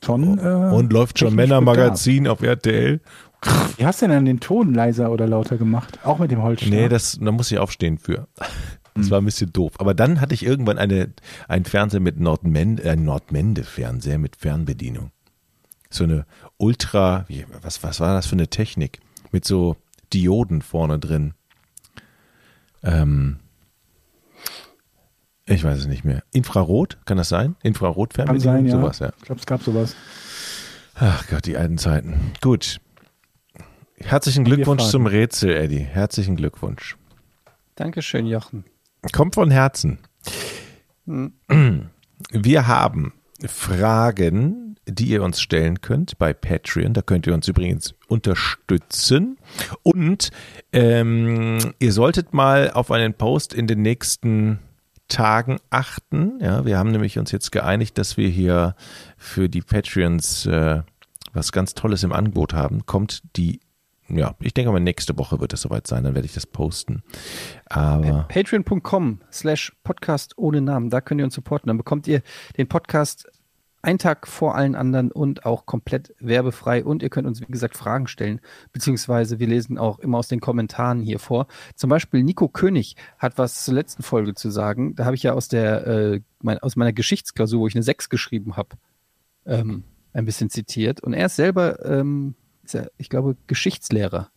Schon, äh, und läuft schon Männermagazin auf RTL. Wie hast du denn dann den Ton leiser oder lauter gemacht? Auch mit dem Holzstab? Nee, das, da muss ich aufstehen für. Das war ein bisschen doof. Aber dann hatte ich irgendwann eine, einen Fernseher mit Nordmende, äh, Nordmende-Fernseher mit Fernbedienung. So eine Ultra, was, was war das für eine Technik? Mit so Dioden vorne drin. Ähm, ich weiß es nicht mehr. Infrarot, kann das sein? Kann Infrarot-Fernbedienung? sein, ja. Sowas, ja. Ich glaube, es gab sowas. Ach Gott, die alten Zeiten. Gut. Herzlichen Glückwunsch zum Rätsel, Eddie. Herzlichen Glückwunsch. Dankeschön, Jochen. Kommt von Herzen. Wir haben Fragen, die ihr uns stellen könnt bei Patreon. Da könnt ihr uns übrigens unterstützen. Und ähm, ihr solltet mal auf einen Post in den nächsten Tagen achten. Ja, wir haben nämlich uns jetzt geeinigt, dass wir hier für die Patreons äh, was ganz Tolles im Angebot haben. Kommt die, ja, ich denke mal nächste Woche wird es soweit sein, dann werde ich das posten. Aber Patreon.com slash Podcast ohne Namen. Da könnt ihr uns supporten. Dann bekommt ihr den Podcast einen Tag vor allen anderen und auch komplett werbefrei. Und ihr könnt uns, wie gesagt, Fragen stellen. Beziehungsweise wir lesen auch immer aus den Kommentaren hier vor. Zum Beispiel Nico König hat was zur letzten Folge zu sagen. Da habe ich ja aus der, äh, mein, aus meiner Geschichtsklausur, wo ich eine 6 geschrieben habe, ähm, ein bisschen zitiert. Und er ist selber, ähm, ist er, ich glaube, Geschichtslehrer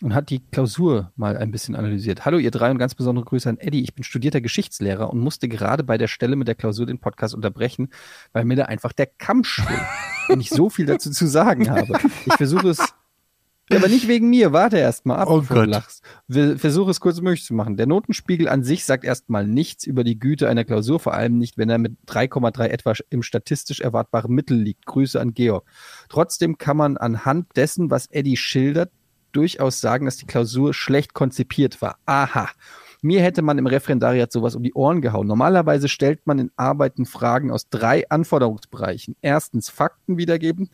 und hat die Klausur mal ein bisschen analysiert. Hallo ihr drei und ganz besondere Grüße an Eddie. Ich bin studierter Geschichtslehrer und musste gerade bei der Stelle mit der Klausur den Podcast unterbrechen, weil mir da einfach der Kamm schwillt, wenn ich so viel dazu zu sagen habe. Ich versuche es, ja, aber nicht wegen mir. Warte erst mal ab, Oh bevor du Gott. lachst. Wir- Versuche es kurz möglich zu machen. Der Notenspiegel an sich sagt erstmal nichts über die Güte einer Klausur, vor allem nicht, wenn er mit 3,3 etwa im statistisch erwartbaren Mittel liegt. Grüße an Georg. Trotzdem kann man anhand dessen, was Eddie schildert, durchaus sagen, dass die Klausur schlecht konzipiert war. Aha. Mir hätte man im Referendariat sowas um die Ohren gehauen. Normalerweise stellt man in Arbeiten Fragen aus drei Anforderungsbereichen. Erstens Fakten wiedergeben,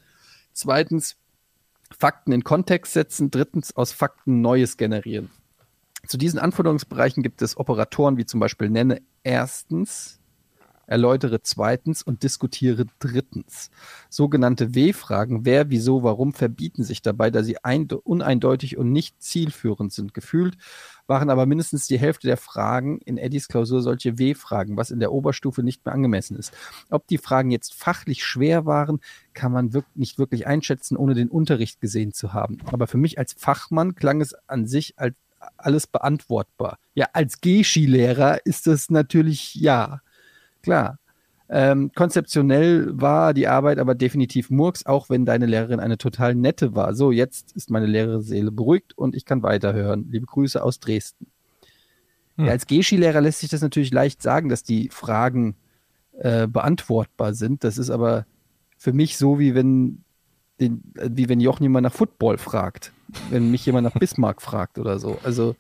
zweitens Fakten in Kontext setzen, drittens aus Fakten Neues generieren. Zu diesen Anforderungsbereichen gibt es Operatoren wie zum Beispiel nenne erstens, erläutere zweitens und diskutiere drittens. Sogenannte W-Fragen, wer, wieso, warum, verbieten sich dabei, da sie uneindeutig und nicht zielführend sind. Gefühlt waren aber mindestens die Hälfte der Fragen in Eddies Klausur solche W-Fragen, was in der Oberstufe nicht mehr angemessen ist. Ob die Fragen jetzt fachlich schwer waren, kann man wirk nicht wirklich einschätzen, ohne den Unterricht gesehen zu haben. Aber für mich als Fachmann klang es an sich als alles beantwortbar. Ja, als G-Skilehrer ist das natürlich ja, klar. Ähm, konzeptionell war die Arbeit aber definitiv Murks, auch wenn deine Lehrerin eine total nette war. So, jetzt ist meine leere Seele beruhigt und ich kann weiterhören. Liebe Grüße aus Dresden. Hm. Ja, als G-Skilehrer lässt sich das natürlich leicht sagen, dass die Fragen äh, beantwortbar sind. Das ist aber für mich so, wie wenn, den, wie wenn Jochen jemand nach Football fragt wenn mich jemand nach Bismarck fragt oder so. Also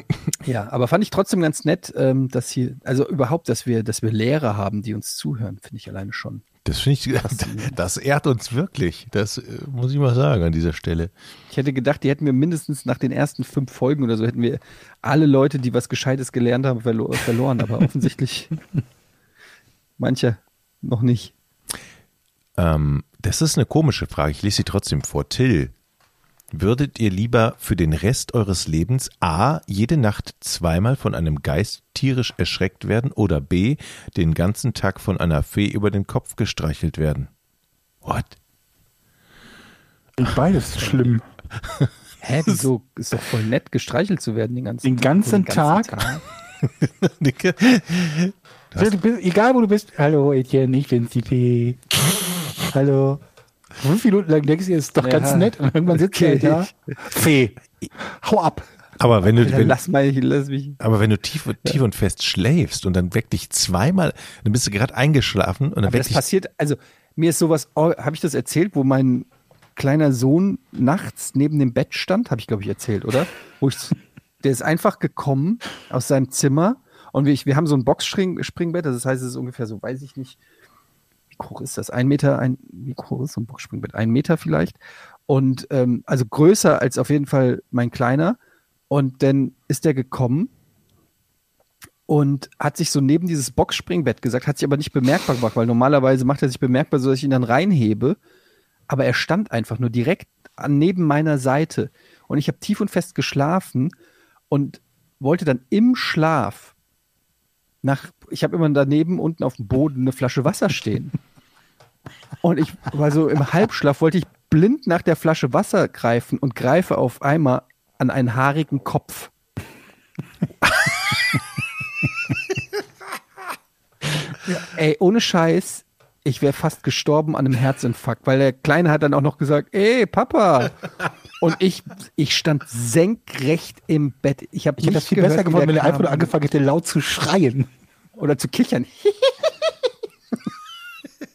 ja, aber fand ich trotzdem ganz nett, ähm, dass hier, also überhaupt, dass wir, dass wir Lehrer haben, die uns zuhören, finde ich alleine schon. Das finde ich, das ehrt uns wirklich. Das äh, muss ich mal sagen an dieser Stelle. Ich hätte gedacht, die hätten wir mindestens nach den ersten fünf Folgen oder so, hätten wir alle Leute, die was Gescheites gelernt haben, verlo verloren. Aber offensichtlich manche noch nicht. Ähm, das ist eine komische Frage. Ich lese sie trotzdem vor. Till, Würdet ihr lieber für den Rest eures Lebens A. jede Nacht zweimal von einem Geist tierisch erschreckt werden oder B. den ganzen Tag von einer Fee über den Kopf gestreichelt werden? What? Beides schlimm. Hä, wieso? Ist doch voll nett, gestreichelt zu werden den ganzen den Tag. Ganzen den ganzen Tag? Tag? Egal wo du bist. Hallo Etienne, ich bin's die Fee. Hallo. Fünf Minuten lang denkst du, ist doch ja. ganz nett. Und irgendwann sitzt okay. er da. Fee, hau ab. Aber wenn du, wenn, lass mal, lass mich. aber wenn du tief, tief und fest schläfst und dann weckt dich zweimal, dann bist du gerade eingeschlafen und dann aber weckt das dich. passiert, also mir ist sowas, oh, habe ich das erzählt, wo mein kleiner Sohn nachts neben dem Bett stand, habe ich glaube ich erzählt, oder? Wo ich, der ist einfach gekommen aus seinem Zimmer und wir, wir haben so ein Boxspringbett, das heißt, es ist ungefähr so, weiß ich nicht, wie hoch ist das? Ein Meter, ein, wie hoch ist so ein Boxspringbett? Ein Meter vielleicht. Und ähm, also größer als auf jeden Fall mein Kleiner. Und dann ist der gekommen und hat sich so neben dieses Boxspringbett gesagt, hat sich aber nicht bemerkbar gemacht, weil normalerweise macht er sich bemerkbar, so dass ich ihn dann reinhebe. Aber er stand einfach nur direkt an, neben meiner Seite. Und ich habe tief und fest geschlafen und wollte dann im Schlaf nach, ich habe immer daneben unten auf dem Boden eine Flasche Wasser stehen. Und ich war so im Halbschlaf, wollte ich blind nach der Flasche Wasser greifen und greife auf einmal an einen haarigen Kopf. ja, ey, ohne Scheiß, ich wäre fast gestorben an einem Herzinfarkt, weil der Kleine hat dann auch noch gesagt, ey, Papa. Und ich, ich stand senkrecht im Bett. Ich habe ich hätte das viel gehört, besser geworden, wenn er einfach nur angefangen hätte, laut zu schreien. Oder zu kichern.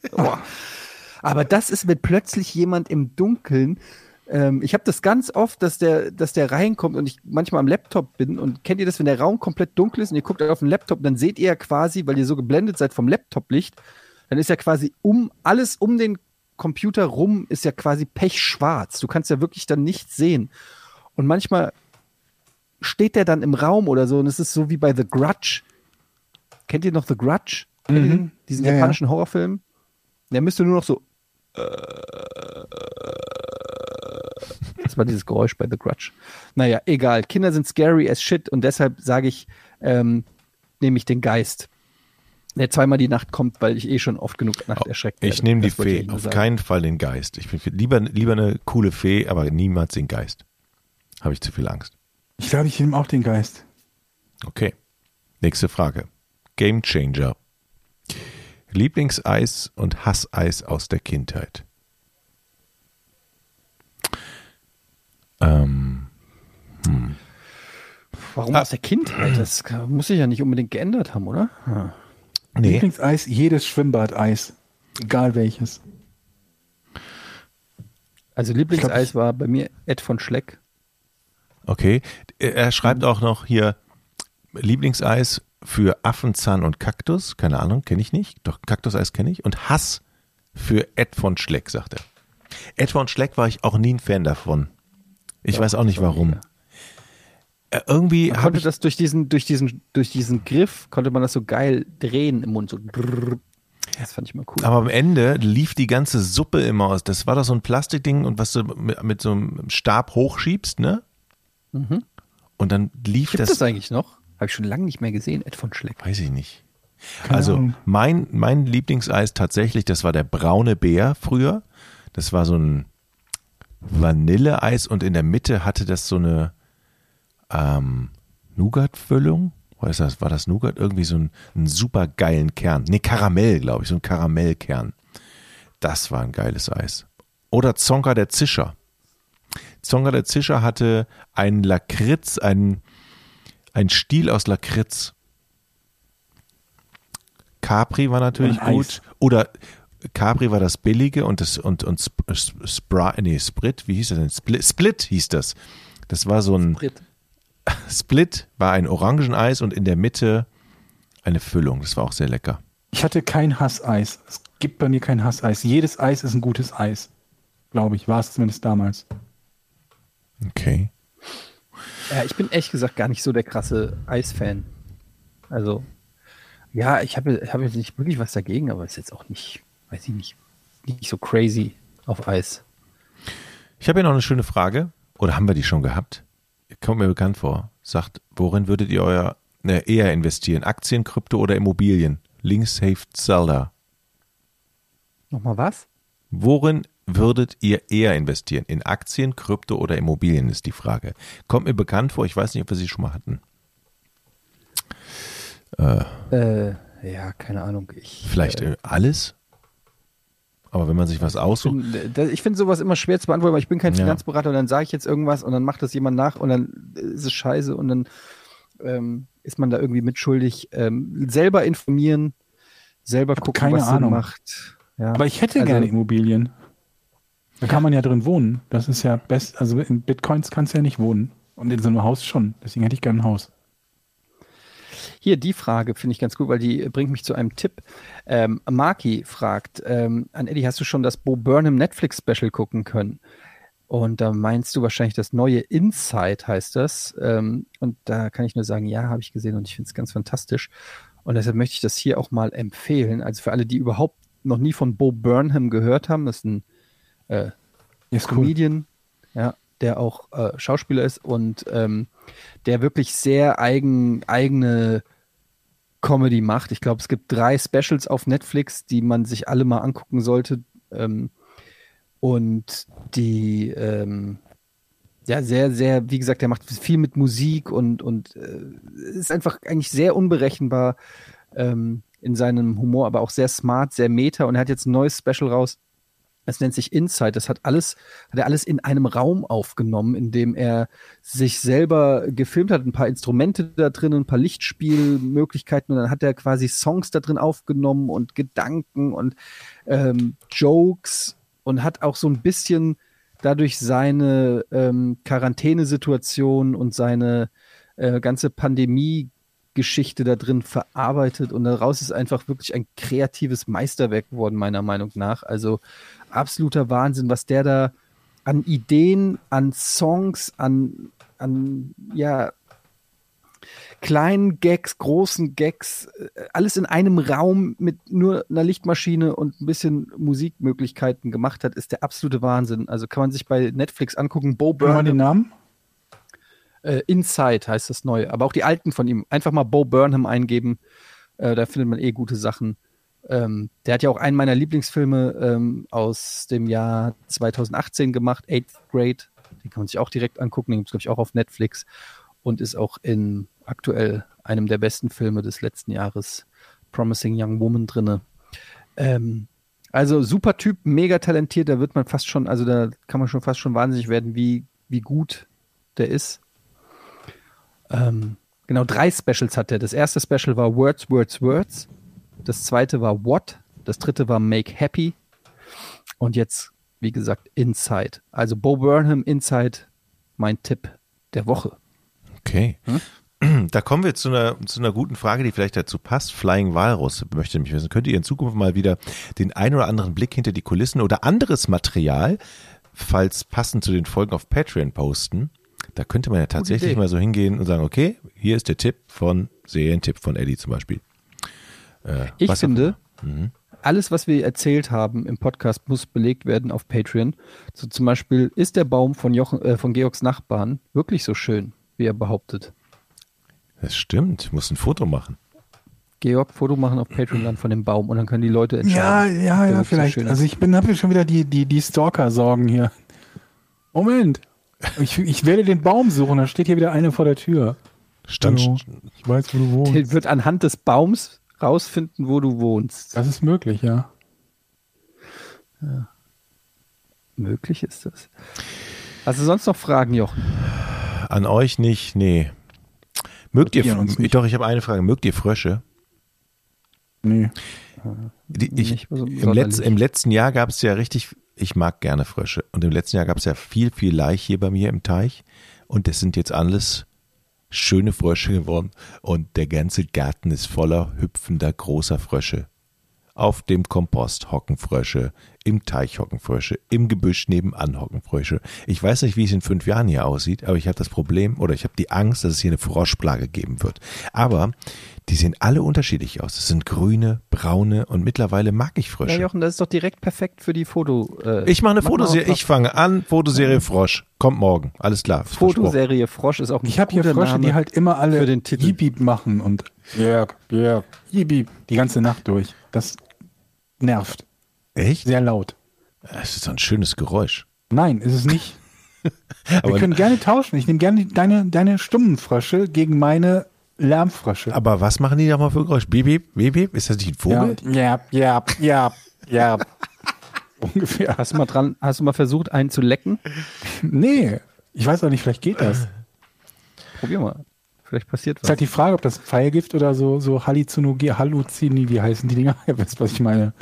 Boah. Aber das ist, wenn plötzlich jemand im Dunkeln ähm, ich habe das ganz oft, dass der, dass der reinkommt und ich manchmal am Laptop bin und kennt ihr das, wenn der Raum komplett dunkel ist und ihr guckt auf den Laptop, dann seht ihr quasi, weil ihr so geblendet seid vom Laptop-Licht, dann ist ja quasi um alles um den Computer rum ist ja quasi pechschwarz. Du kannst ja wirklich dann nichts sehen. Und manchmal steht der dann im Raum oder so und es ist so wie bei The Grudge. Kennt ihr noch The Grudge? Mhm. Diesen ja, japanischen ja. Horrorfilm? Der müsste nur noch so. Das war dieses Geräusch bei The Grudge. Naja, egal. Kinder sind scary as shit und deshalb sage ich, ähm, nehme ich den Geist. Der zweimal die Nacht kommt, weil ich eh schon oft genug Nacht erschreckt werde. Ich nehme die Fee, auf sagen. keinen Fall den Geist. Ich finde lieber, lieber eine coole Fee, aber niemals den Geist. Habe ich zu viel Angst. Ich glaube, ich nehme auch den Geist. Okay. Nächste Frage. Game Changer. Lieblingseis und Hasseis aus der Kindheit. Ähm, hm. Warum ah, aus der Kindheit? Das muss sich ja nicht unbedingt geändert haben, oder? Ja. Nee. Lieblingseis, jedes Schwimmbadeis. Egal welches. Also Lieblingseis war bei mir Ed von Schleck. Okay. Er schreibt auch noch hier, Lieblingseis für Affenzahn und Kaktus. Keine Ahnung, kenne ich nicht. Doch, Kaktuseis kenne ich. Und Hass für Ed von Schleck, sagt er. Ed von Schleck war ich auch nie ein Fan davon. Ich weiß auch nicht warum. Äh, irgendwie Man konnte das durch diesen, durch diesen, durch diesen Griff, konnte man das so geil drehen im Mund. So das fand ich mal cool. Aber am Ende lief die ganze Suppe immer aus. Das war doch so ein Plastikding und was du mit, mit so einem Stab hochschiebst, ne? Und dann lief Gibt das. es eigentlich noch? Habe ich schon lange nicht mehr gesehen, Ed von Schleck. Weiß ich nicht. Keine also Ahnung. mein, mein Lieblingseis tatsächlich, das war der braune Bär früher. Das war so ein Vanilleeis und in der Mitte hatte das so eine ähm, Nougat-Füllung. War das, war das Nougat? Irgendwie so ein, einen super geilen Kern. Nee, Karamell, glaube ich, so ein Karamellkern. Das war ein geiles Eis. Oder Zonka der Zischer. Zonka der Zischer hatte einen Lakritz, einen, einen Stiel aus Lakritz. Capri war natürlich Und Eis. gut. Oder Capri war das billige und das und, und Sp Spra nee, Sprit, wie hieß das denn? Split, Split hieß das. Das war so ein Brit. Split, war ein Orangeneis und in der Mitte eine Füllung. Das war auch sehr lecker. Ich hatte kein Hasseis. Es gibt bei mir kein Hasseis. Jedes Eis ist ein gutes Eis. Glaube ich. War es zumindest damals. Okay. Ja, ich bin ehrlich gesagt gar nicht so der krasse Eisfan. Also, ja, ich habe hab jetzt nicht wirklich was dagegen, aber es ist jetzt auch nicht, weiß ich nicht, nicht so crazy auf Eis. Ich habe hier noch eine schöne Frage. Oder haben wir die schon gehabt? Kommt mir bekannt vor. Sagt, worin würdet ihr euer ne, eher investieren? Aktien, Krypto oder Immobilien? Links Safe Zelda. Nochmal was? Worin würdet ihr eher investieren? In Aktien, Krypto oder Immobilien ist die Frage. Kommt mir bekannt vor, ich weiß nicht, ob wir sie schon mal hatten. Äh, ja, keine Ahnung. Ich, Vielleicht Äh, äh, alles? Aber wenn man sich was aussucht. da- ich finde sowas immer schwer zu beantworten, weil ich bin kein Ja. Finanzberater und dann sage ich jetzt irgendwas und dann macht das jemand nach und dann ist es scheiße und dann ähm, ist man da irgendwie mitschuldig. Ähm, selber informieren, selber gucken, keine was Sinn Ahnung. macht. Ja. Aber ich hätte Also- gerne Immobilien. Da kann man ja drin wohnen. Das ist ja best. Also in Bitcoins kannst du ja nicht wohnen. Und in so einem Haus schon. Deswegen hätte ich gerne ein Haus. Hier die Frage finde ich ganz gut, weil die bringt mich zu einem Tipp. Ähm, Marki fragt ähm, an Eddie, hast du schon das Bo Burnham Netflix Special gucken können? Und da meinst du wahrscheinlich das neue Inside heißt das. Ähm, und da kann ich nur sagen, ja, habe ich gesehen und ich finde es ganz fantastisch. Und deshalb möchte ich das hier auch mal empfehlen. Also für alle, die überhaupt noch nie von Bo Burnham gehört haben, das ist ein äh, Ist cool. Comedian, ja, der auch äh, Schauspieler ist und ähm, der wirklich sehr eigen, eigene Comedy macht. Ich glaube, es gibt drei Specials auf Netflix, die man sich alle mal angucken sollte. Ähm, und die, ähm, ja, sehr, sehr, wie gesagt, der macht viel mit Musik und, und äh, ist einfach eigentlich sehr unberechenbar ähm, in seinem Humor, aber auch sehr smart, sehr meta. Und er hat jetzt ein neues Special raus. Das nennt sich Inside. Das hat alles, hat er alles in einem Raum aufgenommen, in dem er sich selber gefilmt hat, ein paar Instrumente da drin, ein paar Lichtspielmöglichkeiten und dann hat er quasi Songs da drin aufgenommen und Gedanken und ähm, Jokes und hat auch so ein bisschen dadurch seine ähm, Quarantänesituation und seine äh, ganze Pandemie-Geschichte da drin verarbeitet und daraus ist einfach wirklich ein kreatives Meisterwerk geworden, meiner Meinung nach. Also absoluter Wahnsinn, was der da an Ideen, an Songs, an, an ja, kleinen Gags, großen Gags, äh, alles in einem Raum mit nur einer Lichtmaschine und ein bisschen Musikmöglichkeiten gemacht hat, ist der absolute Wahnsinn. Also kann man sich bei Netflix angucken. Bo wir den Burnham, Namen? äh, Inside heißt das neue, aber auch die alten von ihm. Einfach mal Bo Burnham eingeben, äh, da findet man eh gute Sachen. Ähm, der hat ja auch einen meiner Lieblingsfilme ähm, aus dem Jahr 2018 gemacht, Eighth Grade. Den kann man sich auch direkt angucken, den gibt es, glaube ich, auch auf Netflix und ist auch in aktuell einem der besten Filme des letzten Jahres, Promising Young Woman, drinne. Ähm, also super Typ, mega talentiert, da wird man fast schon, also da kann man schon fast schon wahnsinnig werden, wie, wie gut der ist. Ähm, genau, drei Specials hat er. Das erste Special war Words, Words, Words. Das zweite war What. Das dritte war Make Happy. Und jetzt, wie gesagt, Inside. Also Bo Burnham, Inside, mein Tipp der Woche. Okay. da kommen wir zu einer, zu einer guten Frage, die vielleicht dazu passt. Flying Walrus möchte mich wissen, könnt ihr in Zukunft mal wieder den ein oder anderen Blick hinter die Kulissen oder anderes Material, falls passend zu den Folgen auf Patreon posten? Da könnte man ja tatsächlich mal so hingehen und sagen, okay, hier ist der Tipp von, Serientipp von Eddie zum Beispiel. Äh, Ich finde, Mhm. alles, was wir erzählt haben im Podcast, muss belegt werden auf Patreon. So zum Beispiel, ist der Baum von, Jochen, äh, von Georgs Nachbarn wirklich so schön, wie er behauptet? Das stimmt, ich muss ein Foto machen. Georg, Foto machen auf Patreon dann von dem Baum und dann können die Leute Ja, entscheiden. ja, ja, so vielleicht. schön ist. Also ich bin habe schon wieder die, die, die Stalker-Sorgen hier. Moment. Ich, ich werde den Baum suchen, da steht hier wieder eine vor der Tür. Stand, Hallo. Ich weiß, wo du wohnst. Der wird anhand des Baums rausfinden, wo du wohnst. Das ist möglich, ja. Möglich ist das. Hast du sonst noch Fragen, Jochen? An euch nicht, nee. Mögt ihr, nicht. doch, ich habe eine Frage. Mögt ihr Frösche? Nee. Die, ich, so im. Letz-, Im letzten Jahr gab es ja richtig, ich mag gerne Frösche. Und im letzten Jahr gab es ja viel, viel Laich hier bei mir im Teich. Und das sind jetzt alles schöne Frösche geworden. Und der ganze Garten ist voller hüpfender großer Frösche. Auf dem Kompost hocken Frösche, im Teich hocken Frösche, im Gebüsch nebenan hocken Frösche. Ich weiß nicht, wie es in fünf Jahren hier aussieht, aber ich habe das Problem oder ich habe die Angst, dass es hier eine Froschplage geben wird. Aber die sehen alle unterschiedlich aus. Es sind grüne, braune und mittlerweile mag ich Ja, Frösche. Jochen, das ist doch direkt perfekt für die Foto. Äh, ich mache eine mach Fotoserie. Ich fange an. Fotoserie Frosch. Kommt morgen. Alles klar. Fotoserie Frosch ist auch ein Ich habe hier Frösche, Name die halt immer alle für den Titel. Yibib machen und Jörg, Jörg, Yibib die ganze Nacht durch. Das nervt. Echt? Sehr laut. Das ist so ein schönes Geräusch. Nein, ist es nicht. Aber, Wir können gerne tauschen. Ich nehme gerne deine, deine stummen Frösche gegen meine Lärmfrösche. aber was machen die da mal für Geräusch? Bip, bip, bip, bip? Ist das nicht ein Vogel? Ja, ja, ja, ja. Ungefähr. Hast du mal dran, hast du mal versucht, einen zu lecken? Nee, ich weiß auch nicht, vielleicht geht das. Probier mal. Vielleicht passiert Ist was. halt die Frage, ob das Pfeilgift oder so, so Halluzinogen, Halluzini, wie heißen die Dinger? Ihr wisst, was ich meine.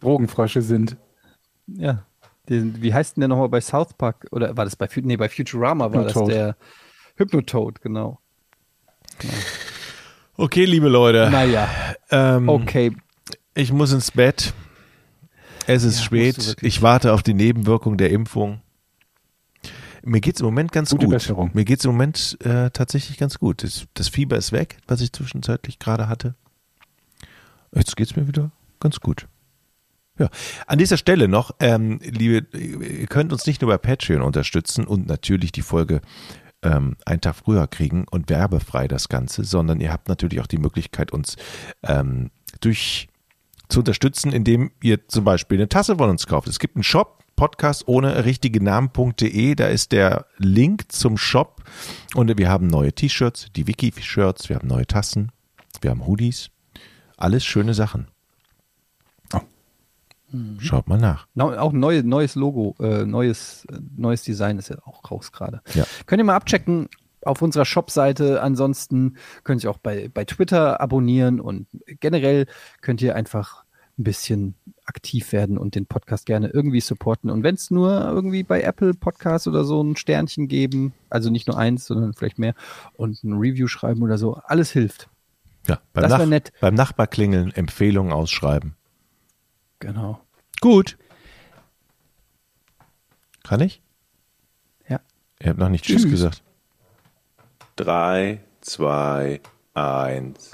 Drogenfrösche sind. Ja. Den, wie heißt denn der nochmal bei South Park? Oder war das bei, nee, bei Futurama war das Hypnotoad. der Hypnotoad, genau. Okay, liebe Leute. Naja, Ähm, okay. Ich muss ins Bett. Es ist Ja, spät. Ich warte auf die Nebenwirkung der Impfung. Mir geht's im Moment ganz Gute gut. Besserung. Mir geht's im Moment äh, tatsächlich ganz gut. Das, das Fieber ist weg, was ich zwischenzeitlich gerade hatte. Jetzt geht's mir wieder ganz gut. Ja, an dieser Stelle noch, ähm, liebe, ihr könnt uns nicht nur bei Patreon unterstützen und natürlich die Folge ähm, einen Tag früher kriegen und werbefrei das Ganze, sondern ihr habt natürlich auch die Möglichkeit, uns ähm, durch zu unterstützen, indem ihr zum Beispiel eine Tasse von uns kauft. Es gibt einen Shop, Podcast ohne richtige Namen.de, da ist der Link zum Shop und wir haben neue T-Shirts, die Wiki-Shirts, wir haben neue Tassen, wir haben Hoodies, alles schöne Sachen. Schaut mal nach. Auch ein neue, neues Logo, äh, neues, äh, neues Design ist ja auch raus gerade. Ja. Könnt ihr mal abchecken auf unserer Shop-Seite. Ansonsten könnt ihr auch bei, bei Twitter abonnieren und generell könnt ihr einfach ein bisschen aktiv werden und den Podcast gerne irgendwie supporten. Und wenn es nur irgendwie bei Apple Podcast oder so ein Sternchen geben, also nicht nur eins, sondern vielleicht mehr und ein Review schreiben oder so, alles hilft. Ja, beim, Das Nach nett. beim Nachbar klingeln, Empfehlungen ausschreiben. Genau. Gut. Kann ich? Ja. Ihr habt noch nicht Tschüss, Tschüss. gesagt. 3, 2, 1.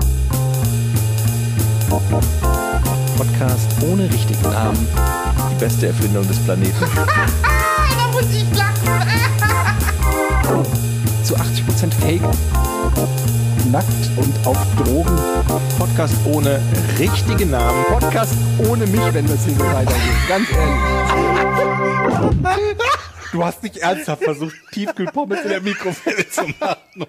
Podcast ohne richtigen Namen. Die beste Erfindung des Planeten. Zu 80% Fake. Nackt und auf Drogen. Podcast ohne richtige Namen. Podcast ohne mich, wenn das hier so weitergeht. Ganz ehrlich. Du hast nicht ernsthaft versucht, Tiefkühlpommes in der Mikrowelle zu machen.